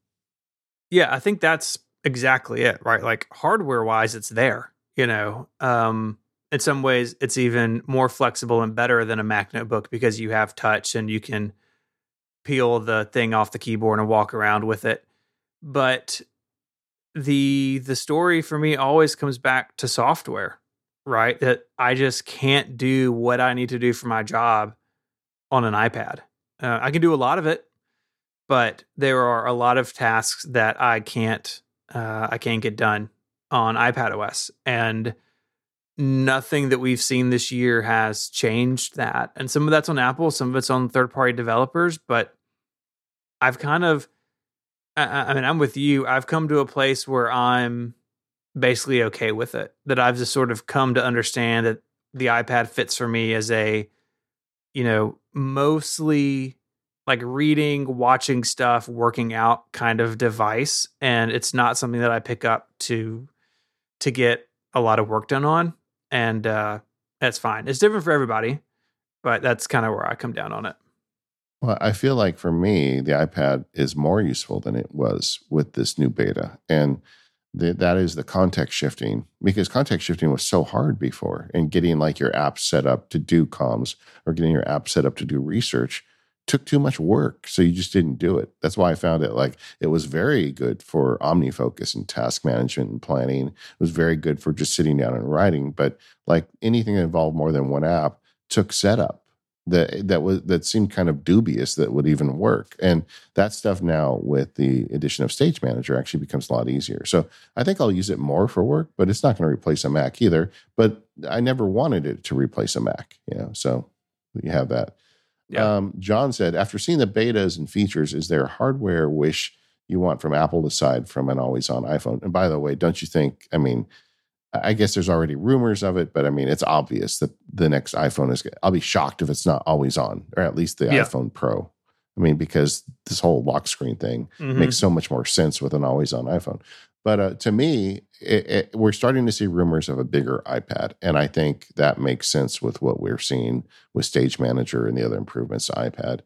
Yeah, I think that's exactly it, right? Like hardware wise, it's there, you know. Um, in some ways, it's even more flexible and better than a Mac notebook because you have touch and you can peel the thing off the keyboard and walk around with it. But the the story for me always comes back to software, right? That I just can't do what I need to do for my job on an iPad. Uh, I can do a lot of it, but there are a lot of tasks that I can't uh, I can't get done on iPad OS, and nothing that we've seen this year has changed that. And some of that's on Apple, some of it's on third party developers, but I've kind of I, I mean, I'm with you. I've come to a place where I'm basically okay with it. That I've just sort of come to understand that the iPad fits for me as a, you know, mostly like reading, watching stuff, working out kind of device. And it's not something that I pick up to to get a lot of work done on. And uh that's fine. It's different for everybody, but that's kind of where I come down on it. Well, I feel like for me, the iPad is more useful than it was with this new beta. And that is the context shifting because context shifting was so hard before and getting like your app set up to do comms or getting your app set up to do research took too much work so you just didn't do it that's why i found it like it was very good for omnifocus and task management and planning it was very good for just sitting down and writing but like anything that involved more than one app took setup that that was that seemed kind of dubious that would even work. And that stuff now with the addition of Stage Manager actually becomes a lot easier. So I think I'll use it more for work, but it's not going to replace a Mac either. But I never wanted it to replace a Mac, you know. So you have that. Yeah. Um, John said, after seeing the betas and features, is there a hardware wish you want from Apple aside from an always on iPhone? And by the way, don't you think? I mean, I guess there's already rumors of it, but I mean, it's obvious that the next iPhone is. I'll be shocked if it's not always on, or at least the yeah. iPhone Pro. I mean, because this whole lock screen thing mm-hmm. makes so much more sense with an always on iPhone. But uh, to me, it, it, we're starting to see rumors of a bigger iPad, and I think that makes sense with what we're seeing with Stage Manager and the other improvements to iPad.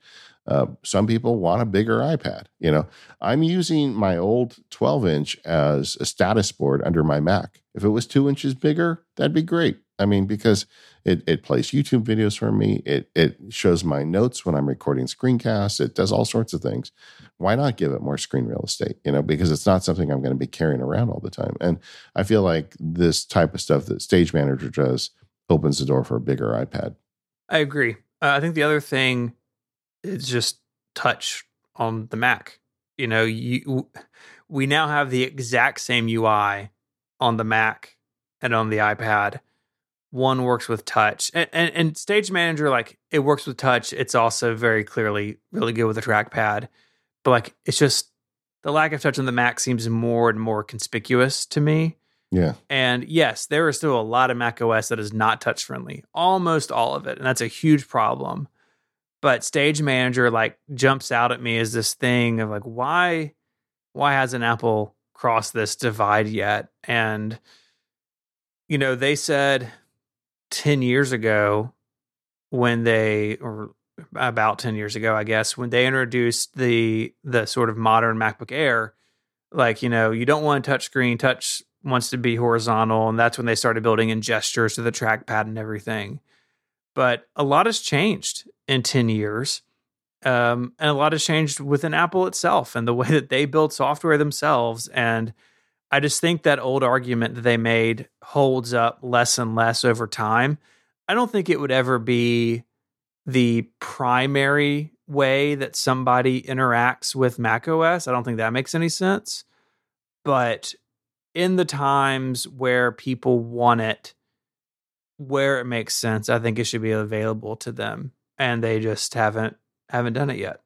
Uh, some people want a bigger iPad. You know, I'm using my old 12 inch as a status board under my Mac. If it was two inches bigger, that'd be great. I mean, because it, it plays YouTube videos for me. It it shows my notes when I'm recording screencasts. It does all sorts of things. Why not give it more screen real estate? You know, because it's not something I'm going to be carrying around all the time. And I feel like this type of stuff that Stage Manager does opens the door for a bigger iPad. I agree. Uh, I think the other thing is just touch on the Mac. You know, you we now have the exact same UI on the Mac and on the iPad. One works with touch, and, and, and Stage Manager like it works with touch. It's also very clearly really good with the trackpad, but like it's just the lack of touch on the Mac seems more and more conspicuous to me. Yeah. And yes, there is still a lot of Mac OS that is not touch friendly, almost all of it. And that's a huge problem but stage manager like jumps out at me as this thing of like why why hasn't apple crossed this divide yet and you know they said 10 years ago when they or about 10 years ago i guess when they introduced the the sort of modern macbook air like you know you don't want a touch screen touch wants to be horizontal and that's when they started building in gestures to the trackpad and everything but a lot has changed in 10 years. Um, and a lot has changed within Apple itself and the way that they build software themselves. And I just think that old argument that they made holds up less and less over time. I don't think it would ever be the primary way that somebody interacts with macOS. I don't think that makes any sense. But in the times where people want it, where it makes sense, I think it should be available to them, and they just haven't haven't done it yet.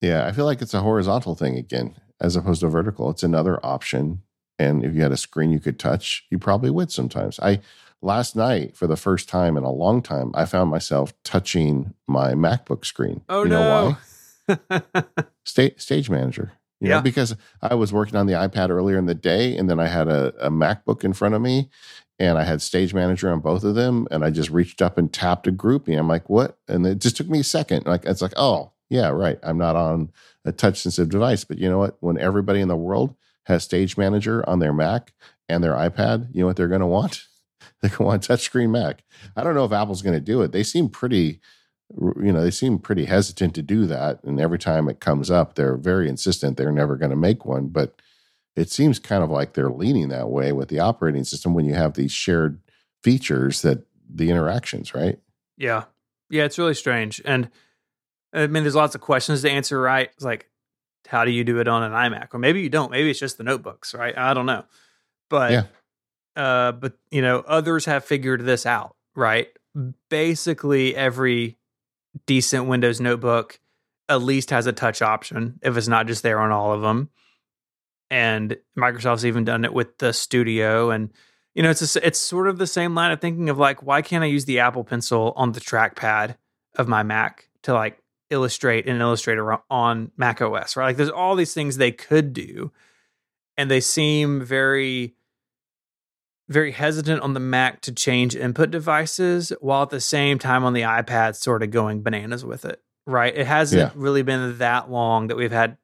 Yeah, I feel like it's a horizontal thing again, as opposed to vertical. It's another option, and if you had a screen you could touch, you probably would sometimes. I last night for the first time in a long time, I found myself touching my MacBook screen. Oh you no! Know why? <laughs> Sta- stage manager. You yeah. Know, because I was working on the iPad earlier in the day, and then I had a, a MacBook in front of me, and I had stage manager on both of them, and I just reached up and tapped a groupie. I'm like, what? And it just took me a second. Like it's like, oh yeah, right. I'm not on a touch sensitive device, but you know what? When everybody in the world has stage manager on their Mac and their iPad, you know what they're going to want? they go on touchscreen Mac. I don't know if Apple's going to do it. They seem pretty, you know, they seem pretty hesitant to do that. And every time it comes up, they're very insistent they're never going to make one. But it seems kind of like they're leaning that way with the operating system when you have these shared features that the interactions, right? Yeah. Yeah, it's really strange. And I mean, there's lots of questions to answer, right? It's like, how do you do it on an iMac? Or maybe you don't. Maybe it's just the notebooks, right? I don't know. But yeah. uh, but you know, others have figured this out, right? Basically every decent Windows notebook at least has a touch option if it's not just there on all of them. And Microsoft's even done it with the Studio and you know, it's a, it's sort of the same line of thinking of like, why can't I use the Apple Pencil on the trackpad of my Mac to like illustrate in Illustrator on Mac OS, right? Like, there's all these things they could do, and they seem very, very hesitant on the Mac to change input devices, while at the same time on the iPad, sort of going bananas with it, right? It hasn't yeah. really been that long that we've had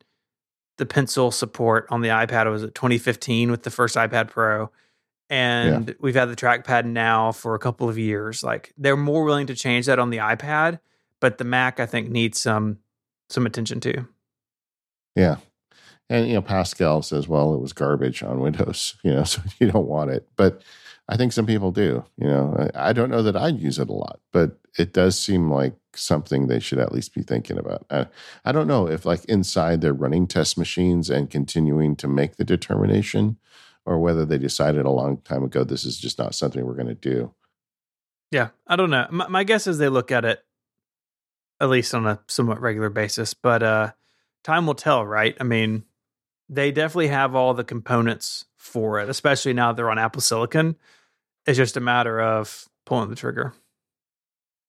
the pencil support on the iPad. It was it 2015 with the first iPad Pro and yeah. we've had the trackpad now for a couple of years. Like they're more willing to change that on the iPad, but the Mac I think needs some some attention too. Yeah. And you know, Pascal says, well, it was garbage on Windows, <laughs> you know, so you don't want it. But I think some people do. You know, I, I don't know that I'd use it a lot, but it does seem like something they should at least be thinking about. I, I don't know if like inside they're running test machines and continuing to make the determination or whether they decided a long time ago this is just not something we're going to do. Yeah, I don't know. My, my, guess is they look at it at least on a somewhat regular basis, but uh, time will tell, right? I mean, they definitely have all the components for it, especially now they're on Apple Silicon. It's just a matter of pulling the trigger.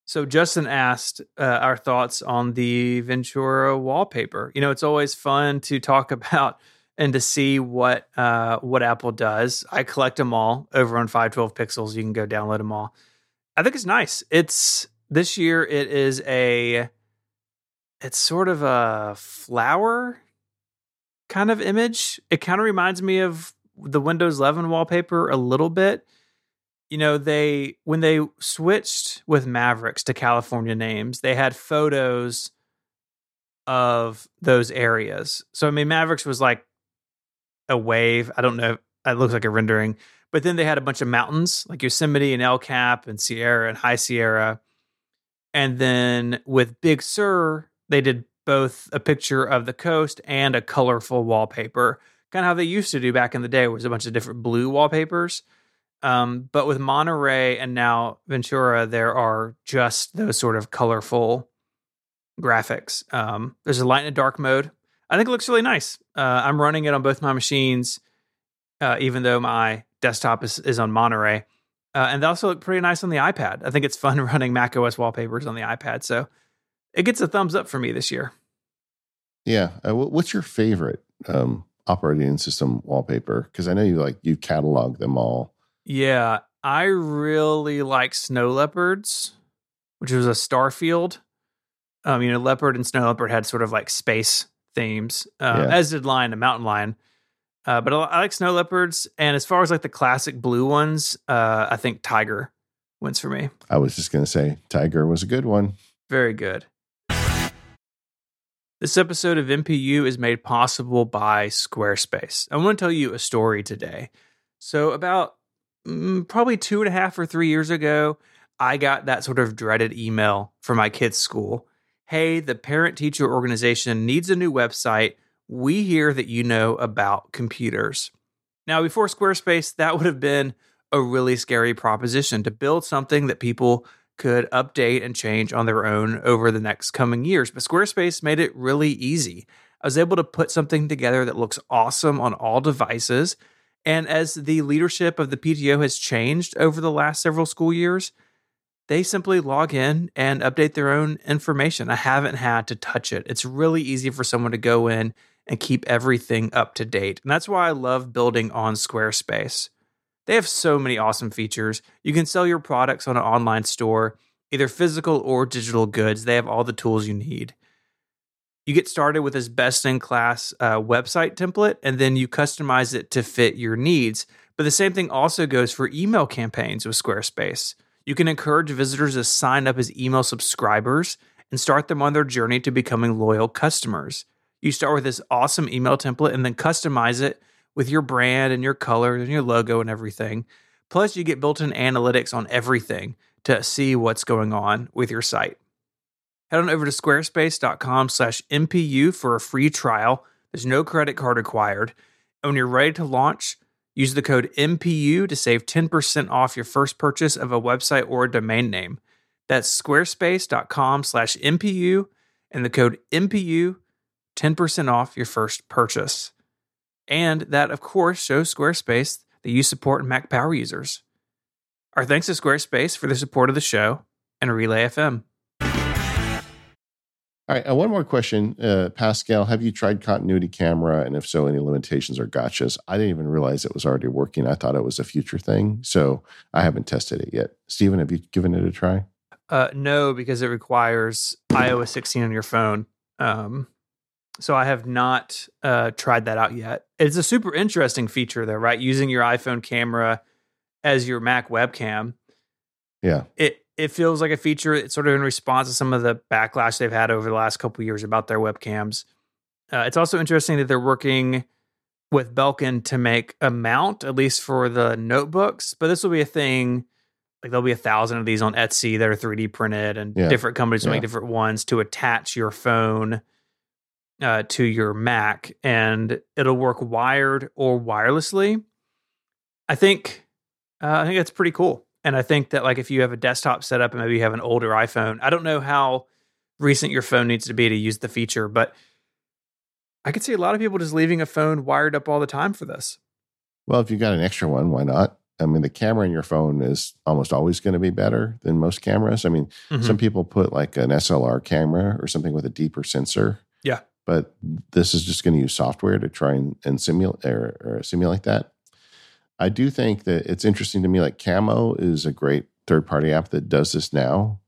So Justin asked uh, our thoughts on the Ventura wallpaper. You know, it's always fun to talk <laughs> about and to see what uh, what Apple does. I collect them all over on 512 Pixels. You can go download them all. I think it's nice. It's this year. It is a. It's sort of a flower kind of image. It kind of reminds me of the Windows 11 wallpaper a little bit. You know, they when they switched with Mavericks to California names, they had photos of those areas. So I mean, Mavericks was like a wave. I don't know. It looks like a rendering. But then they had a bunch of mountains like Yosemite and El Cap and Sierra and High Sierra. And then with Big Sur, they did both a picture of the coast and a colorful wallpaper, kind of how they used to do back in the day, was a bunch of different blue wallpapers. Um, but with Monterey and now Ventura, there are just those sort of colorful graphics. Um, there's a light and a dark mode, I think it looks really nice. Uh, I'm running it on both my machines, uh, even though my desktop is, is on Monterey. Uh, and they also look pretty nice on the iPad. I think it's fun <laughs> running Mac OS wallpapers on the iPad. So it gets a thumbs up for me this year. Yeah. Uh, what's your favorite um, operating system wallpaper? Because I know you like you catalog them all. Yeah, I really like Snow Leopards, which was a Starfield. Um, you know, Leopard and Snow Leopard had sort of like space themes, uh, yeah. as did Lion and Mountain Lion. Uh, but I, like snow leopards, and as far as like the classic blue ones, uh, I think Tiger wins for me. I was just gonna say Tiger was a good one. Very good. This episode of MPU is made possible by Squarespace. I want to tell you a story today. So about mm, probably two and a half or three years ago, I got that sort of dreaded email from my kid's school hey, the parent teacher organization needs a new website. We hear that you know about computers. Now, before Squarespace, that would have been a really scary proposition to build something that people could update and change on their own over the next coming years. But Squarespace made it really easy. I was able to put something together that looks awesome on all devices. And as the leadership of the PTO has changed over the last several school years, they simply log in and update their own information. I haven't had to touch it. It's really easy for someone to go in and keep everything up to date. And that's why I love building on Squarespace. They have so many awesome features. You can sell your products on an online store, either physical or digital goods. They have all the tools you need. You get started with this best in class uh, website template, and then you customize it to fit your needs. But the same thing also goes for email campaigns with Squarespace. You can encourage visitors to sign up as email subscribers and start them on their journey to becoming loyal customers. You start with this awesome email template and then customize it with your brand and your colors and your logo and everything. Plus, you get built in analytics on everything to see what's going on with your site. Head on over to squarespace.com slash MPU for a free trial. There's no credit card required. And when you're ready to launch, use the code MPU to save 10% off your first purchase of a website or a domain name. That's squarespace.com slash MPU and the code MPU, 10% off your first purchase. And that, of course, shows Squarespace that you support Mac Power users. Our thanks to Squarespace for the support of the show and Relay FM. All right, uh, one more question, uh, Pascal. Have you tried continuity camera, and if so, any limitations or gotchas? I didn't even realize it was already working. I thought it was a future thing, so I haven't tested it yet. Stephen, have you given it a try? Uh, no, because it requires iOS 16 on your phone. Um, so I have not uh, tried that out yet. It's a super interesting feature, though, right? Using your iPhone camera as your Mac webcam. Yeah. It it feels like a feature. It's sort of in response to some of the backlash they've had over the last couple years about their webcams. Uh, it's also interesting that they're working with Belkin to make a mount, at least for the notebooks. But this will be a thing. Like there'll be a thousand of these on Etsy that are 3D printed, and Yeah. different companies will Yeah. make different ones to attach your phone uh, to your Mac, and it'll work wired or wirelessly. I think uh, I think that's pretty cool, and I think that like if you have a desktop setup and maybe you have an older iPhone, I don't know how recent your phone needs to be to use the feature, but I could see a lot of people just leaving a phone wired up all the time for this. Well, if you've got an extra one, why not? I mean, the camera in your phone is almost always going to be better than most cameras. I mean, Mhm. some people put like an SLR camera or something with a deeper sensor. But this is just going to use software to try and, and simulate or, or simulate that. I do think that it's interesting to me. Like Camo is a great third party app that does this now,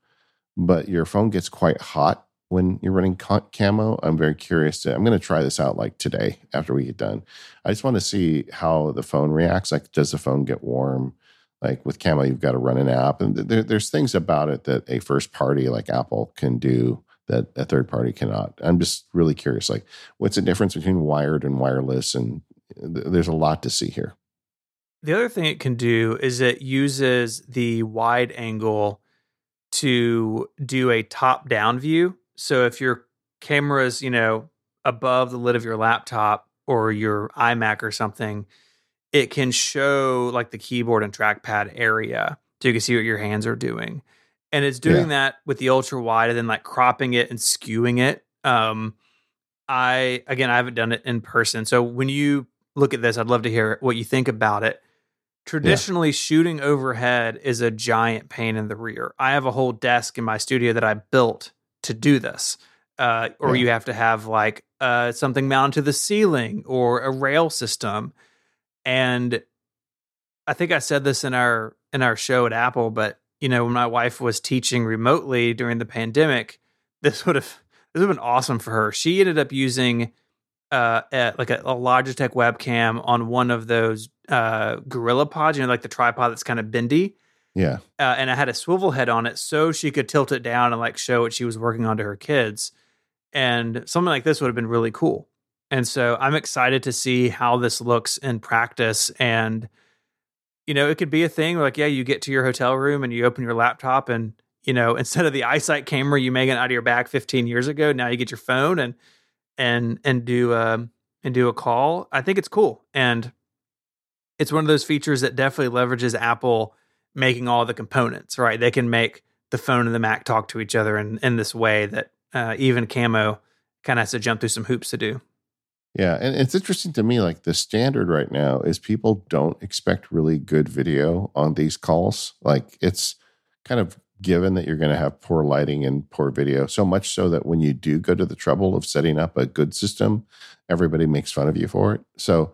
but your phone gets quite hot when you're running Camo. I'm very curious to. I'm going to try this out like today after we get done. I just want to see how the phone reacts. Like, does the phone get warm? Like with Camo, you've got to run an app, and there, there's things about it that a first party like Apple can do that a third party cannot. I'm just really curious. Like, what's the difference between wired and wireless? And uh, th- there's a lot to see here. The other thing it can do is it uses the wide angle to do a top down view. So if your camera is, you know, above the lid of your laptop or your iMac or something, it can show like the keyboard and trackpad area so you can see what your hands are doing. And it's doing that with the ultra wide and then like cropping it and skewing it. Um, I again, I haven't done it in person. So when you look at this, I'd love to hear what you think about it. Traditionally, shooting overhead is a giant pain in the rear. I have a whole desk in my studio that I built to do this. Uh, or Yeah. you have to have like uh, something mounted to the ceiling or a rail system. And I think I said this in our in our show at Apple, but you know, when my wife was teaching remotely during the pandemic, this would have this would have been awesome for her. She ended up using uh, a, like a, a Logitech webcam on one of those uh, GorillaPods, you know, like the tripod that's kind of bendy. Yeah. Uh, and I had a swivel head on it so she could tilt it down and like show what she was working on to her kids. And something like this would have been really cool. And so I'm excited to see how this looks in practice. And, you know, it could be a thing like, yeah, you get to your hotel room and you open your laptop and, you know, <laughs> instead of the iSight camera you may get out of your bag 15 years ago, now you get your phone and, and, and do, um, and do a call. I think it's cool. And it's one of those features that definitely leverages Apple making all the components, right? They can make the phone and the Mac talk to each other in, in this way that uh, even Camo kind of has to jump through some hoops to do. Yeah, and it's interesting to me. Like the standard right now is people don't expect really good video on these calls. Like it's kind of given that you're going to have poor lighting and poor video. So much so that when you do go to the trouble of setting up a good system, everybody makes fun of you for it. So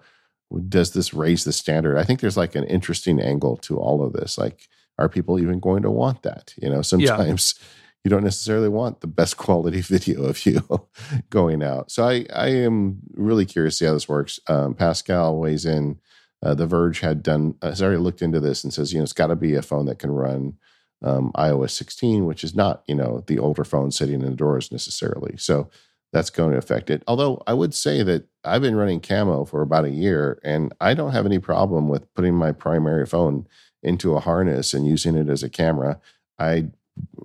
does this raise the standard? I think there's like an interesting angle to all of this. Like, are people even going to want that? You know, sometimes you don't necessarily want the best <laughs> quality video of you <laughs> going out. So I, I am really curious to see how this works. Um, Pascal weighs in. Uh, the Verge had done uh, has already looked into this and says you know it's got to be a phone that can run um, iOS 16, which is not you know the older phone sitting indoors necessarily. So that's going to affect it. Although I would say that I've been running Camo for about a year, and I don't have any problem with putting my primary phone into a harness and using it as a camera. I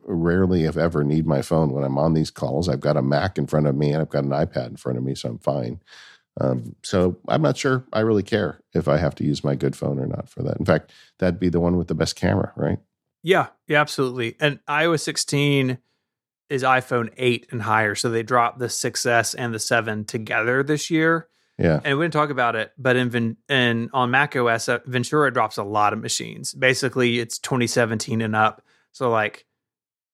rarely, if ever, need my phone when I'm on these calls. I've got a Mac in front of me and I've got an iPad in front of me, so I'm fine. Um, so I'm not sure I really care if I have to use my good phone or not for that. In fact, that'd be the one with the best camera, right? Yeah, yeah, absolutely. And iOS 16 is iPhone 8 and higher. So they dropped the 6S and the 7 together this year. Yeah. And we didn't talk about it, but in, in on Mac OS, uh, Ventura drops a lot of machines. Basically, it's 2017 and up. So like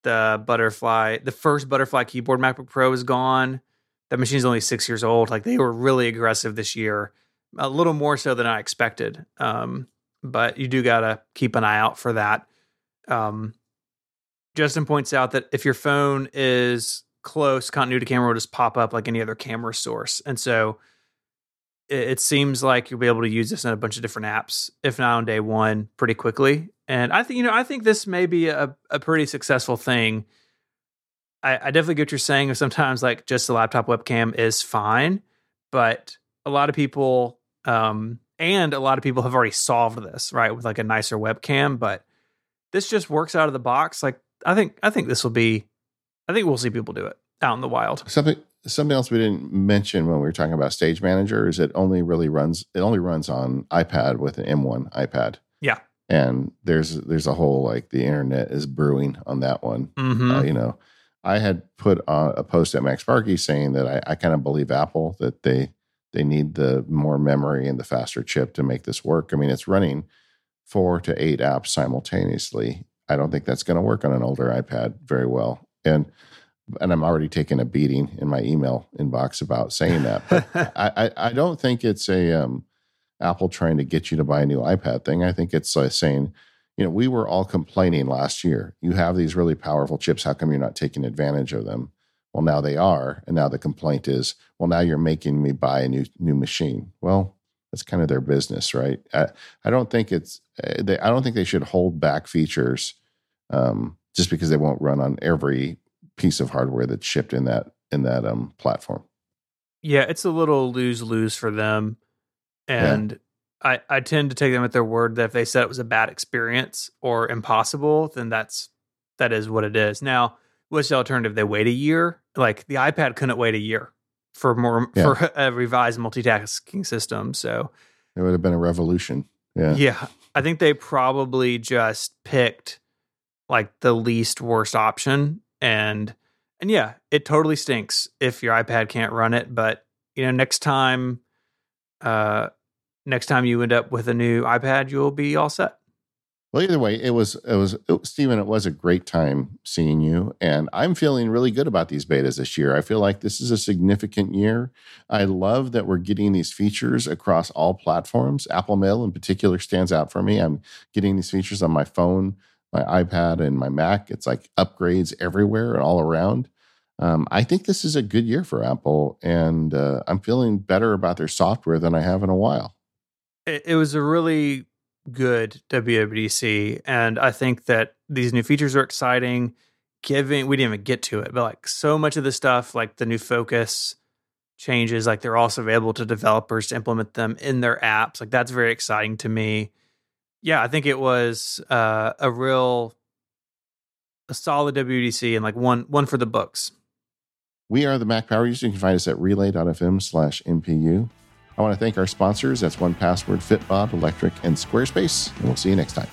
the butterfly, the first butterfly keyboard MacBook Pro is gone. That machine's only six years old. Like they were really aggressive this year, a little more so than I expected. Um, but you do gotta keep an eye out for that. Um, Justin points out that if your phone is close, continuity camera will just pop up like any other camera source. And so it, it, seems like you'll be able to use this in a bunch of different apps, if not on day one, pretty quickly. And I think, you know, I think this may be a, a pretty successful thing. I, I definitely get what you're saying. Sometimes like just a laptop webcam is fine, but a lot of people, um, and a lot of people have already solved this, right? With like a nicer webcam, but this just works out of the box. Like I think I think this will be. I think we'll see people do it out in the wild. Something something else we didn't mention when we were talking about Stage Manager is it only really runs it only runs on iPad with an M1 iPad. Yeah, and there's there's a whole like the internet is brewing on that one. Mm-hmm. Uh, you know, I had put a post at MacSparky saying that I, I kind of believe Apple that they they need the more memory and the faster chip to make this work. I mean, it's running four to eight apps simultaneously I don't think that's going to work on an older iPad very well. And and I'm already taking a beating in my email inbox about saying that. But <laughs> I, I, I don't think it's a um, Apple trying to get you to buy a new iPad thing. I think it's uh, saying, you know, we were all complaining last year. You have these really powerful chips. How come you're not taking advantage of them? Well, now they are, and now the complaint is, well, now you're making me buy a new new machine. Well, that's kind of their business, right? I, I don't think it's uh, they, I don't think they should hold back features um, just because they won't run on every piece of hardware that's shipped in that in that um, platform. Yeah, it's a little lose lose for them, and yeah. I I tend to take them at their word that if they said it was a bad experience or impossible, then that's that is what it is. Now, what's the alternative? They wait a year. Like the iPad couldn't wait a year for more yeah. for <laughs> a revised multitasking system. So it would have been a revolution. Yeah, yeah. I think they probably just picked like the least worst option and and yeah it totally stinks if your ipad can't run it but you know next time uh next time you end up with a new ipad you'll be all set well either way it was it was it, stephen it was a great time seeing you and i'm feeling really good about these betas this year i feel like this is a significant year i love that we're getting these features across all platforms apple mail in particular stands out for me i'm getting these features on my phone my iPad and my Mac. It's like upgrades everywhere and all around. Um, I think this is a good year for Apple, and uh, I'm feeling better about their software than I have in a while. It, it was a really good WWDC, and I think that these new features are exciting. Giving we didn't even get to it, but like so much of the stuff, like the new focus changes, like they're also available to developers to implement them in their apps. Like that's very exciting to me yeah, I think it was uh, a real a solid WDC and like one one for the books. We are the Mac Power Users. You can find us at relay.fm slash MPU. I want to thank our sponsors. That's 1Password, Fitbod, Electric, and Squarespace. And we'll see you next time.